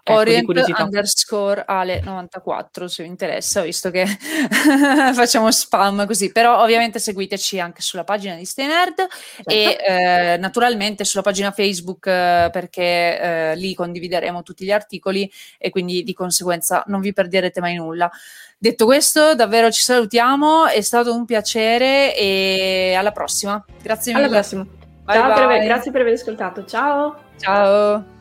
Speaker 2: Ecco, Orient underscore Ale 94 se vi interessa, visto che *laughs* facciamo spam così. Però ovviamente seguiteci anche sulla pagina di Stay Nerd certo. e eh, naturalmente sulla pagina Facebook eh, perché eh, lì condivideremo tutti gli articoli e quindi di conseguenza non vi perderete mai nulla. Detto questo, davvero ci salutiamo, è stato un piacere e alla prossima. Grazie mille.
Speaker 3: Alla prossima. Bye Ciao, bye. Per, grazie per aver ascoltato. Ciao.
Speaker 2: Ciao.